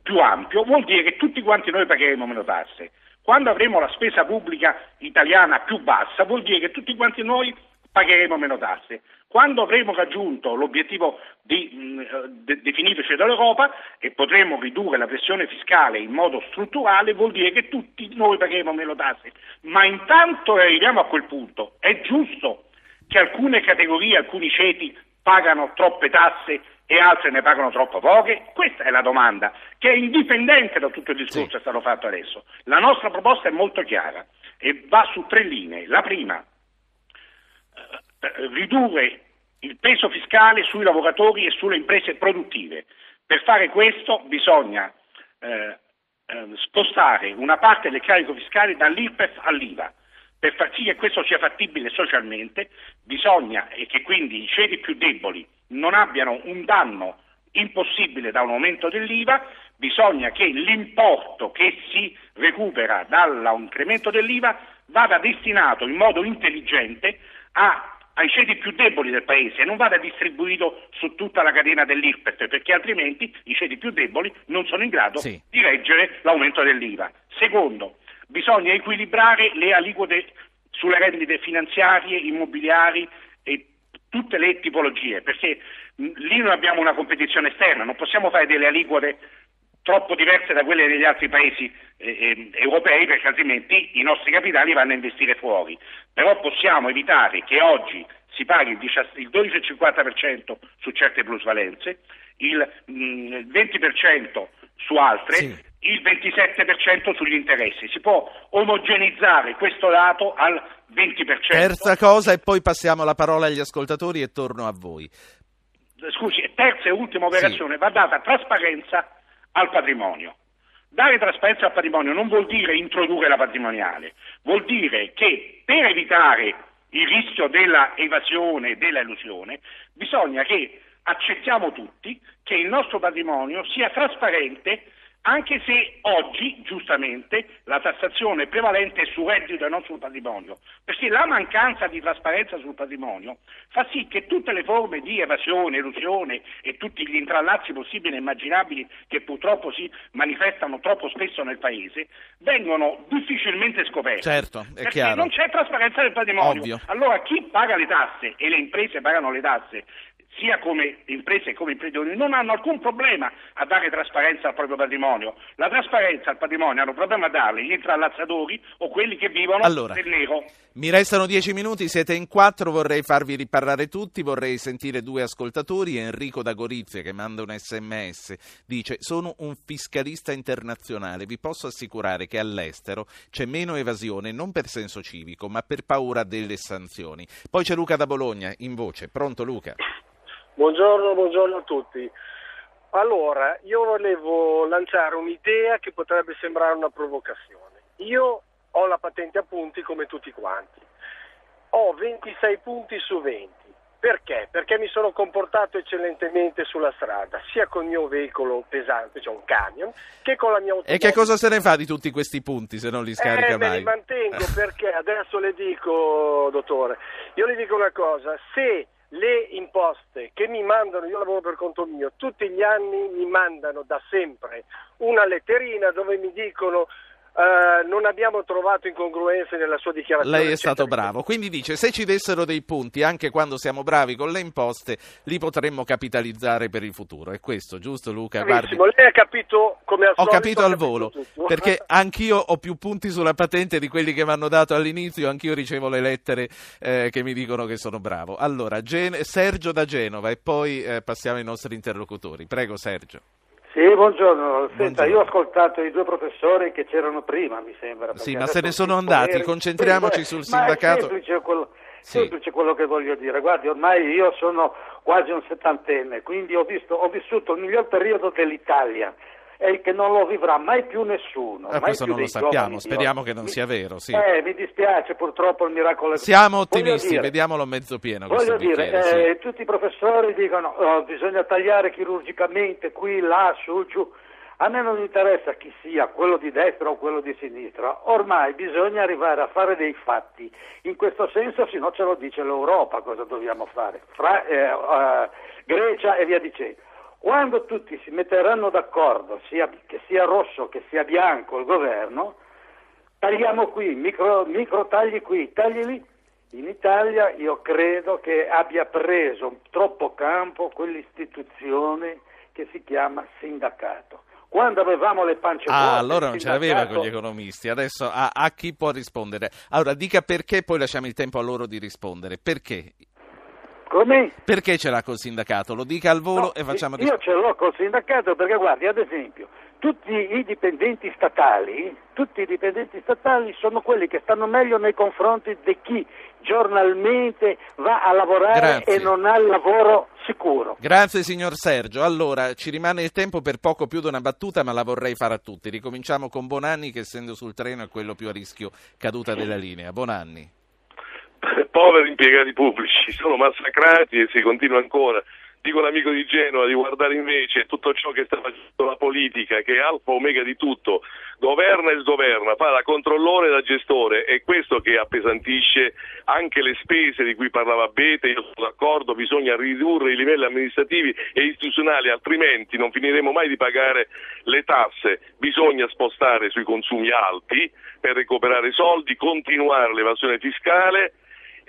più ampio, vuol dire che tutti quanti noi pagheremo meno tasse. Quando avremo la spesa pubblica italiana più bassa, vuol dire che tutti quanti noi pagheremo meno tasse. Quando avremo raggiunto l'obiettivo di, de- definitoci dall'Europa e potremo ridurre la pressione fiscale in modo strutturale, vuol dire che tutti noi pagheremo meno tasse. Ma intanto arriviamo a quel punto. È giusto che alcune categorie, alcuni ceti pagano troppe tasse e altre ne pagano troppo poche? Questa è la domanda, che è indipendente da tutto il discorso che è stato fatto adesso. La nostra proposta è molto chiara e va su tre linee. La prima, eh, ridurre il peso fiscale sui lavoratori e sulle imprese produttive. Per fare questo bisogna eh, eh, spostare una parte del carico fiscale dall'IRPEF all'IVA. Per far sì che questo sia fattibile socialmente bisogna e che quindi i ceti più deboli non abbiano un danno impossibile da un aumento dell'IVA, bisogna che l'importo che si recupera dall'incremento dell'IVA vada destinato in modo intelligente a- ai ceti più deboli del paese e non vada distribuito su tutta la catena dell'IRPET, perché altrimenti i ceti più deboli non sono in grado Sì. di reggere l'aumento dell'IVA. Secondo, bisogna equilibrare le aliquote sulle rendite finanziarie, immobiliari tutte le tipologie, perché lì noi abbiamo una competizione esterna, non possiamo fare delle aliquote troppo diverse da quelle degli altri paesi eh, eh, europei perché altrimenti i nostri capitali vanno a investire fuori. Però possiamo evitare che oggi si paghi il, 17 il 12,50% su certe plusvalenze, il mh, 20% su altre, Sì. Il 27% sugli interessi. Si può omogenizzare questo dato al 20%. Terza cosa e poi passiamo la parola agli ascoltatori e torno a voi. scusi, terza e ultima operazione, va data trasparenza al patrimonio. Dare trasparenza al patrimonio non vuol dire introdurre la patrimoniale, vuol dire che per evitare il rischio della evasione e della elusione bisogna che accettiamo tutti che il nostro patrimonio sia trasparente anche se oggi, giustamente, la tassazione prevalente è sul reddito e non sul patrimonio, perché la mancanza di trasparenza sul patrimonio fa sì che tutte le forme di evasione, elusione e tutti gli intrallazzi possibili e immaginabili che purtroppo si manifestano troppo spesso nel Paese vengono difficilmente scoperte. Certo, è perché chiaro. non c'è trasparenza del patrimonio. Ovvio. Allora chi paga le tasse e le imprese pagano le tasse sia come imprese che come imprenditori, non hanno alcun problema a dare trasparenza al proprio patrimonio. La trasparenza al patrimonio hanno problema a darle gli intrallazzatori o quelli che vivono Allora. nel nero. Mi restano dieci minuti, siete in quattro, vorrei farvi riparlare tutti, vorrei sentire due ascoltatori. Enrico da Gorizia che manda un sms, dice sono un fiscalista internazionale, vi posso assicurare che all'estero c'è meno evasione non per senso civico ma per paura delle sanzioni. Poi c'è Luca da Bologna, in voce, pronto Luca? Buongiorno, buongiorno a tutti. Allora, io volevo lanciare un'idea che potrebbe sembrare una provocazione. Io ho la patente a punti come tutti quanti. Ho 26 punti su 20. Perché? Perché mi sono comportato eccellentemente sulla strada, sia con il mio veicolo pesante, cioè un camion, che con la mia automobile. E che cosa se ne fa di tutti questi punti se non li scarica eh, mai? Me li mantengo perché adesso le dico, dottore, io le dico una cosa, se le imposte che mi mandano, io lavoro per conto mio, tutti gli anni mi mandano da sempre una letterina dove mi dicono Uh, non abbiamo trovato incongruenze nella sua dichiarazione. Lei è stato bravo, quindi dice se ci dessero dei punti anche quando siamo bravi con le imposte li potremmo capitalizzare per il futuro. È questo, giusto Luca? Guardi... lei ha capito come al ho solito. Capito al volo, perché anch'io ho più punti sulla patente di quelli che mi hanno dato all'inizio, anch'io ricevo le lettere eh, che mi dicono che sono bravo. Allora, Gen- Sergio da Genova e poi eh, passiamo ai nostri interlocutori. Prego Sergio. Sì, buongiorno. Senta, buongiorno. io ho ascoltato i due professori che c'erano prima, mi sembra. Sì, ma se ne sono andati, potere... concentriamoci sul sindacato. È semplice quello, sì. semplice quello, che voglio dire. Guardi, ormai io sono quasi un settantenne, quindi ho, visto, ho vissuto il miglior periodo dell'Italia e che non lo vivrà mai più nessuno. Eh, questo non lo sappiamo, speriamo che non mi, sia vero. Sì. Eh, mi dispiace, purtroppo il miracolo Siamo ottimisti, dire, vediamolo mezzo pieno. Voglio dire, eh, sì. tutti i professori dicono oh, bisogna tagliare chirurgicamente qui, là, su, giù. A me non interessa chi sia, quello di destra o quello di sinistra, ormai bisogna arrivare a fare dei fatti. In questo senso, se no ce lo dice l'Europa cosa dobbiamo fare, fra eh, uh, Grecia e via dicendo. Quando tutti si metteranno d'accordo, sia, che sia rosso che sia bianco il governo, tagliamo qui, micro, micro tagli qui, tagli lì. In Italia io credo che abbia preso troppo campo quell'istituzione che si chiama sindacato. Quando avevamo le pance ah, vuote, allora non ce l'aveva con gli economisti. Adesso a, a chi può rispondere? Allora dica perché, poi lasciamo il tempo a loro di rispondere. Perché come? Perché ce l'ha col sindacato? Lo dica al volo no, e facciamo... Io ce l'ho col sindacato perché guardi, ad esempio, tutti i dipendenti statali, tutti i dipendenti statali sono quelli che stanno meglio nei confronti di chi giornalmente va a lavorare Grazie. e non ha il lavoro sicuro. Grazie signor Sergio. Allora, ci rimane il tempo per poco più di una battuta, ma la vorrei fare a tutti. Ricominciamo con Bonanni che essendo sul treno è quello più a rischio caduta della linea. Bonanni poveri impiegati pubblici sono massacrati e si continua ancora. Dico l'amico di Genova di guardare invece tutto ciò che sta facendo la politica, che è alfa omega di tutto, governa e sgoverna, fa da controllore e da gestore, è questo che appesantisce anche le spese di cui parlava Bete, io sono d'accordo, bisogna ridurre i livelli amministrativi e istituzionali, altrimenti non finiremo mai di pagare le tasse, bisogna spostare sui consumi alti per recuperare soldi, continuare l'evasione fiscale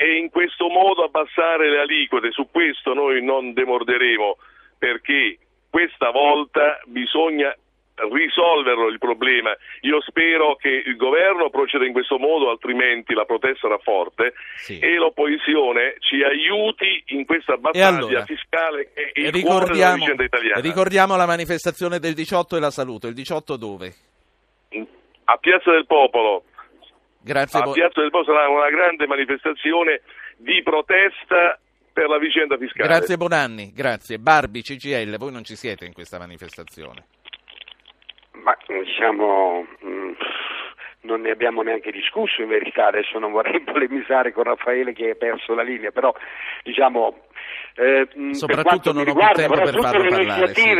e in questo modo abbassare le aliquote. Su questo noi non demorderemo perché questa volta bisogna risolverlo il problema. Io spero che il governo proceda in questo modo, altrimenti la protesta sarà forte sì. e l'opposizione ci aiuti in questa battaglia allora, fiscale che è il cuore della vicenda italiana. Ricordiamo la manifestazione del 18 e la salute. Il 18 dove? A Piazza del Popolo. Grazie. A Piazza del Popolo sarà una grande manifestazione di protesta per la vicenda fiscale. Grazie Bonanni, grazie. Barbi, CGL, voi non ci siete in questa manifestazione. Ma diciamo, mm, non ne abbiamo neanche discusso in verità, adesso non vorrei polemizzare con Raffaele che ha perso la linea, però diciamo... Eh, mm, Soprattutto non ho più tempo per farlo parlare. Sì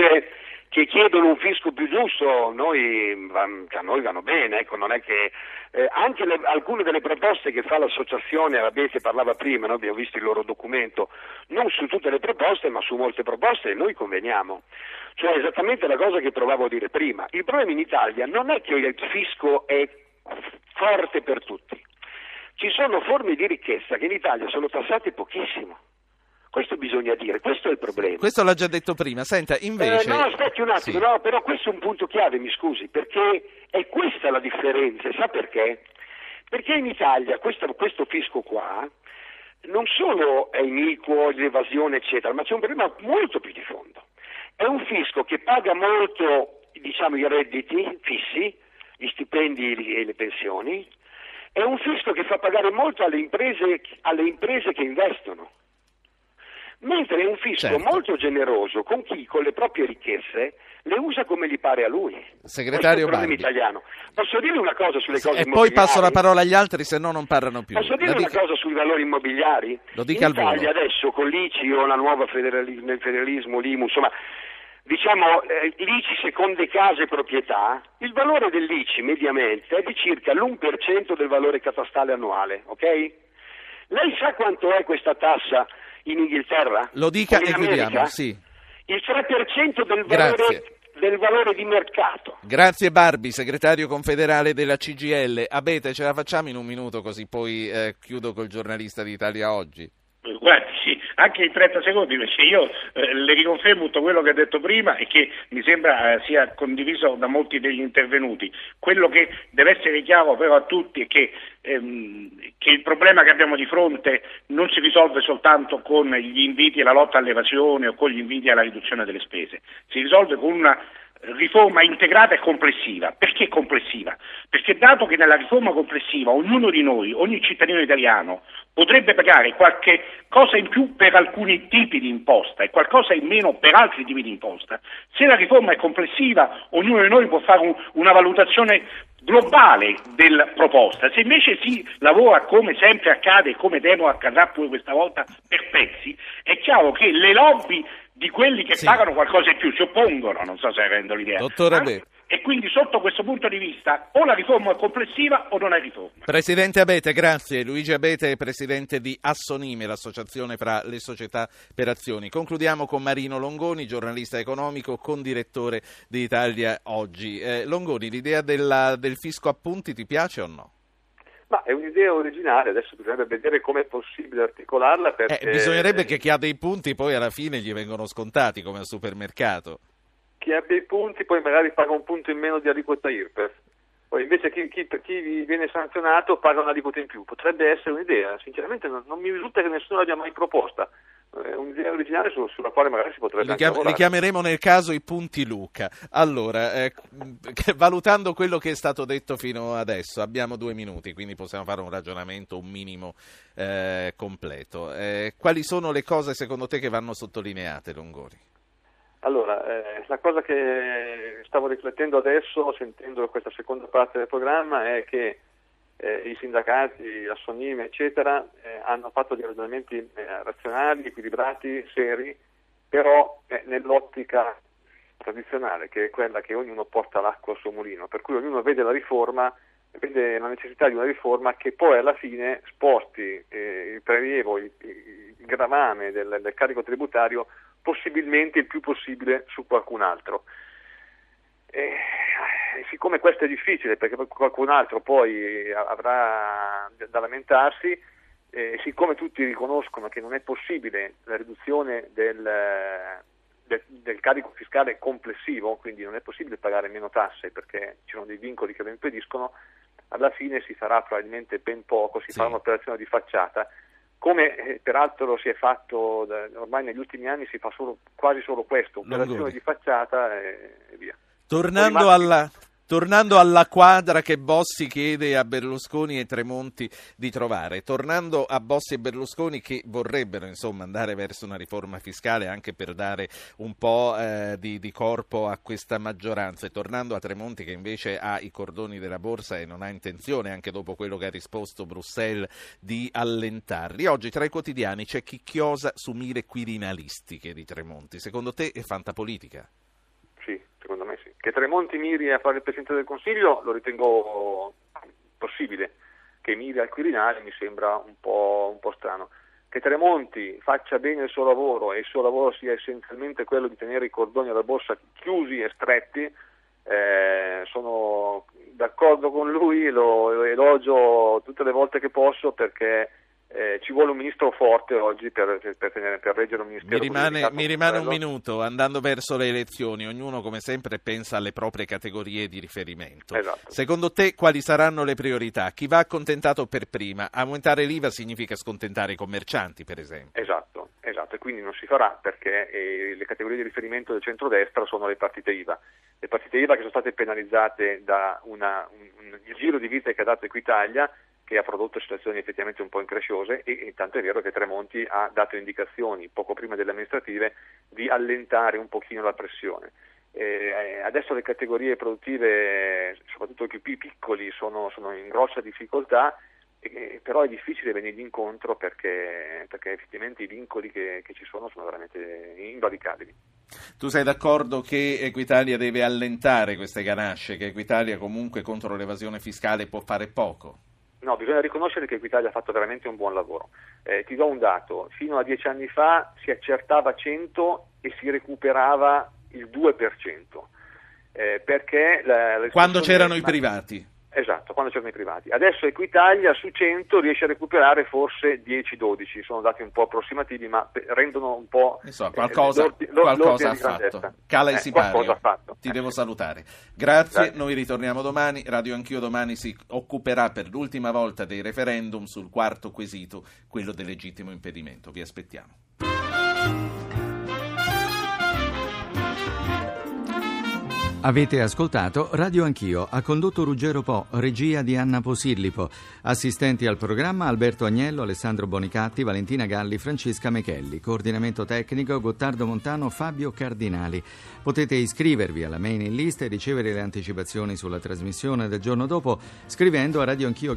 che chiedono un fisco più giusto, noi, a noi vanno bene, ecco, non è che eh, anche le, alcune delle proposte che fa l'associazione Abete parlava prima, noi abbiamo visto il loro documento, non su tutte le proposte, ma su molte proposte noi conveniamo. Cioè esattamente la cosa che provavo a dire prima. Il problema in Italia non è che il fisco è forte per tutti. Ci sono forme di ricchezza che in Italia sono tassate pochissimo. Questo bisogna dire, questo è il problema. Questo l'ha già detto prima, senta, invece... Eh, no, aspetti un attimo, sì. no, però questo è un punto chiave, mi scusi, perché è questa la differenza, sa perché? Perché in Italia questo, questo fisco qua non solo è iniquo, l'evasione, eccetera, ma c'è un problema molto più di fondo. È un fisco che paga molto, diciamo, i redditi fissi, gli stipendi e le pensioni, è un fisco che fa pagare molto alle imprese, alle imprese che investono mentre è un fisco Certo. molto generoso con chi con le proprie ricchezze le usa come gli pare a lui. Segretario Barbi. italiano. Posso dire una cosa sulle cose E poi immobiliari? passo la parola agli altri, se no non parlano più. Posso dire La una dica- cosa sui valori immobiliari? Lo dica In al volo. Italia adesso con l'ICI o la nuova federalismo, il federalismo, l'IMU, insomma, diciamo eh, l'ICI seconde case e proprietà, il valore dell'ICI mediamente è di circa l'1% del valore catastale annuale, ok? Lei sa quanto è questa tassa in Inghilterra? Lo dica in e chiudiamo, America? sì. Il 3% del Grazie. valore, del valore di mercato. Grazie Barbi, segretario confederale della CGL. Abete, ce la facciamo in un minuto così poi eh, chiudo col giornalista di Italia Oggi. Guardi, sì, anche in 30 secondi, perché io eh, le riconfermo tutto quello che ha detto prima e che mi sembra eh, sia condiviso da molti degli intervenuti. Quello che deve essere chiaro però a tutti è che, ehm, che il problema che abbiamo di fronte non si risolve soltanto con gli inviti alla lotta all'evasione o con gli inviti alla riduzione delle spese, si risolve con una riforma integrata e complessiva. Perché complessiva? Perché dato che nella riforma complessiva ognuno di noi, ogni cittadino italiano, potrebbe pagare qualche cosa in più per alcuni tipi di imposta e qualcosa in meno per altri tipi di imposta, se la riforma è complessiva ognuno di noi può fare un- una valutazione globale della proposta, se invece si lavora come sempre accade e come temo accadrà pure questa volta per pezzi, è chiaro che le lobby di quelli che Sì. pagano qualcosa in più si oppongono, non so se rendo l'idea. Dottor Ah, Abete. E quindi sotto questo punto di vista o la riforma è complessiva o non è riforma. Presidente Abete, grazie. Luigi Abete è presidente di Assonime, l'associazione fra le società per azioni. Concludiamo con Marino Longoni, giornalista economico, condirettore di Italia Oggi. Eh, Longoni, l'idea della- del fisco a punti ti piace o no? Ma è un'idea originale, adesso bisognerebbe vedere come è possibile articolarla perché... Eh, bisognerebbe che chi ha dei punti poi alla fine gli vengono scontati come al supermercato. Chi abbia i punti poi magari paga un punto in meno di aliquota IRPEF. Poi invece chi, chi- chi viene sanzionato paga un'aliquota in più. Potrebbe essere un'idea, sinceramente non, non mi risulta che nessuno l'abbia mai proposta. È un'idea originale su- sulla quale magari si potrebbe Li, chiam- li chiameremo nel caso i punti Luca. Allora, eh, valutando quello che è stato detto fino adesso, abbiamo due minuti, quindi possiamo fare un ragionamento un minimo eh, completo. Eh, quali sono le cose secondo te che vanno sottolineate, Longori? Allora, eh, la cosa che stavo riflettendo adesso, sentendo questa seconda parte del programma, è che eh, i sindacati, la Sonime, eccetera, eh, hanno fatto dei ragionamenti eh, razionali, equilibrati, seri, però eh, nell'ottica tradizionale, che è quella che ognuno porta l'acqua al suo mulino, per cui ognuno vede la riforma, vede la necessità di una riforma che poi alla fine sposti eh, il prelievo, il, il gravame del, del carico tributario possibilmente il più possibile su qualcun altro. E, eh, siccome questo è difficile perché qualcun altro poi avrà da lamentarsi, eh, siccome tutti riconoscono che non è possibile la riduzione del, del, del carico fiscale complessivo, quindi non è possibile pagare meno tasse perché ci sono dei vincoli che lo impediscono, alla fine si farà probabilmente ben poco, si Sì. farà un'operazione di facciata, come eh, peraltro si è fatto da- ormai negli ultimi anni si fa solo, quasi solo questo, operazione Longoni. di facciata e, via. Tornando alla, tornando alla quadra che Bossi chiede a Berlusconi e Tremonti di trovare, tornando a Bossi e Berlusconi che vorrebbero insomma andare verso una riforma fiscale anche per dare un po' eh, di, di corpo a questa maggioranza e tornando a Tremonti che invece ha i cordoni della borsa e non ha intenzione, anche dopo quello che ha risposto Bruxelles, di allentarli. Oggi tra i quotidiani c'è chi chiosa su mire quirinalistiche di Tremonti. Secondo te è fantapolitica? Sì, secondo me sì. Che Tremonti miri a fare il Presidente del Consiglio lo ritengo possibile, che miri al Quirinale mi sembra un po', un po' strano. Che Tremonti faccia bene il suo lavoro e il suo lavoro sia essenzialmente quello di tenere i cordoni alla borsa chiusi e stretti, eh, sono d'accordo con lui, lo, lo elogio tutte le volte che posso perché eh, ci vuole un ministro forte oggi per, per, tenere- per reggere un ministero. Mi rimane, mi rimane un minuto, andando verso le elezioni, ognuno come sempre pensa alle proprie categorie di riferimento. Esatto. Secondo te quali saranno le priorità? Chi va accontentato per prima? Aumentare l'IVA significa scontentare i commercianti, per esempio. Esatto, esatto, e quindi non si farà perché eh, le categorie di riferimento del centrodestra sono le partite IVA. Le partite IVA che sono state penalizzate da una- un, un- il giro di vita che ha dato Equitalia, che ha prodotto situazioni effettivamente un po' incresciose e, e tanto è vero che Tremonti ha dato indicazioni poco prima delle amministrative di allentare un pochino la pressione. Eh, adesso le categorie produttive, soprattutto i più piccoli, sono, sono in grossa difficoltà, eh, però è difficile venirgli incontro perché, perché effettivamente i vincoli che, che, ci sono sono veramente invalicabili. Tu sei d'accordo che Equitalia deve allentare queste ganasce, che Equitalia comunque contro l'evasione fiscale può fare poco? No, bisogna riconoscere che Equitalia ha fatto veramente un buon lavoro. Eh, ti do un dato, fino a dieci anni fa si accertava 100 e si recuperava il 2%. Eh, perché la, la Quando c'erano i privati. Esatto, quando c'erano i privati. Adesso Equitalia su 100 riesce a recuperare forse 10-12, sono dati un po' approssimativi, ma rendono un po'... Insomma, qualcosa, eh, qualcosa ha fatto. Cala e eh, Sipario, ti devo salutare. Grazie, Grazie, noi ritorniamo domani. Radio Anch'io domani si occuperà per l'ultima volta dei referendum sul quarto quesito, quello del legittimo impedimento. Vi aspettiamo. Avete ascoltato Radio Anch'io, ha condotto Ruggero Po, regia di Anna Posillipo, assistenti al programma Alberto Agnello, Alessandro Bonicatti, Valentina Galli, Francesca Mechelli, coordinamento tecnico Gottardo Montano, Fabio Cardinali. Potete iscrivervi alla mailing list e ricevere le anticipazioni sulla trasmissione del giorno dopo scrivendo a radioanchio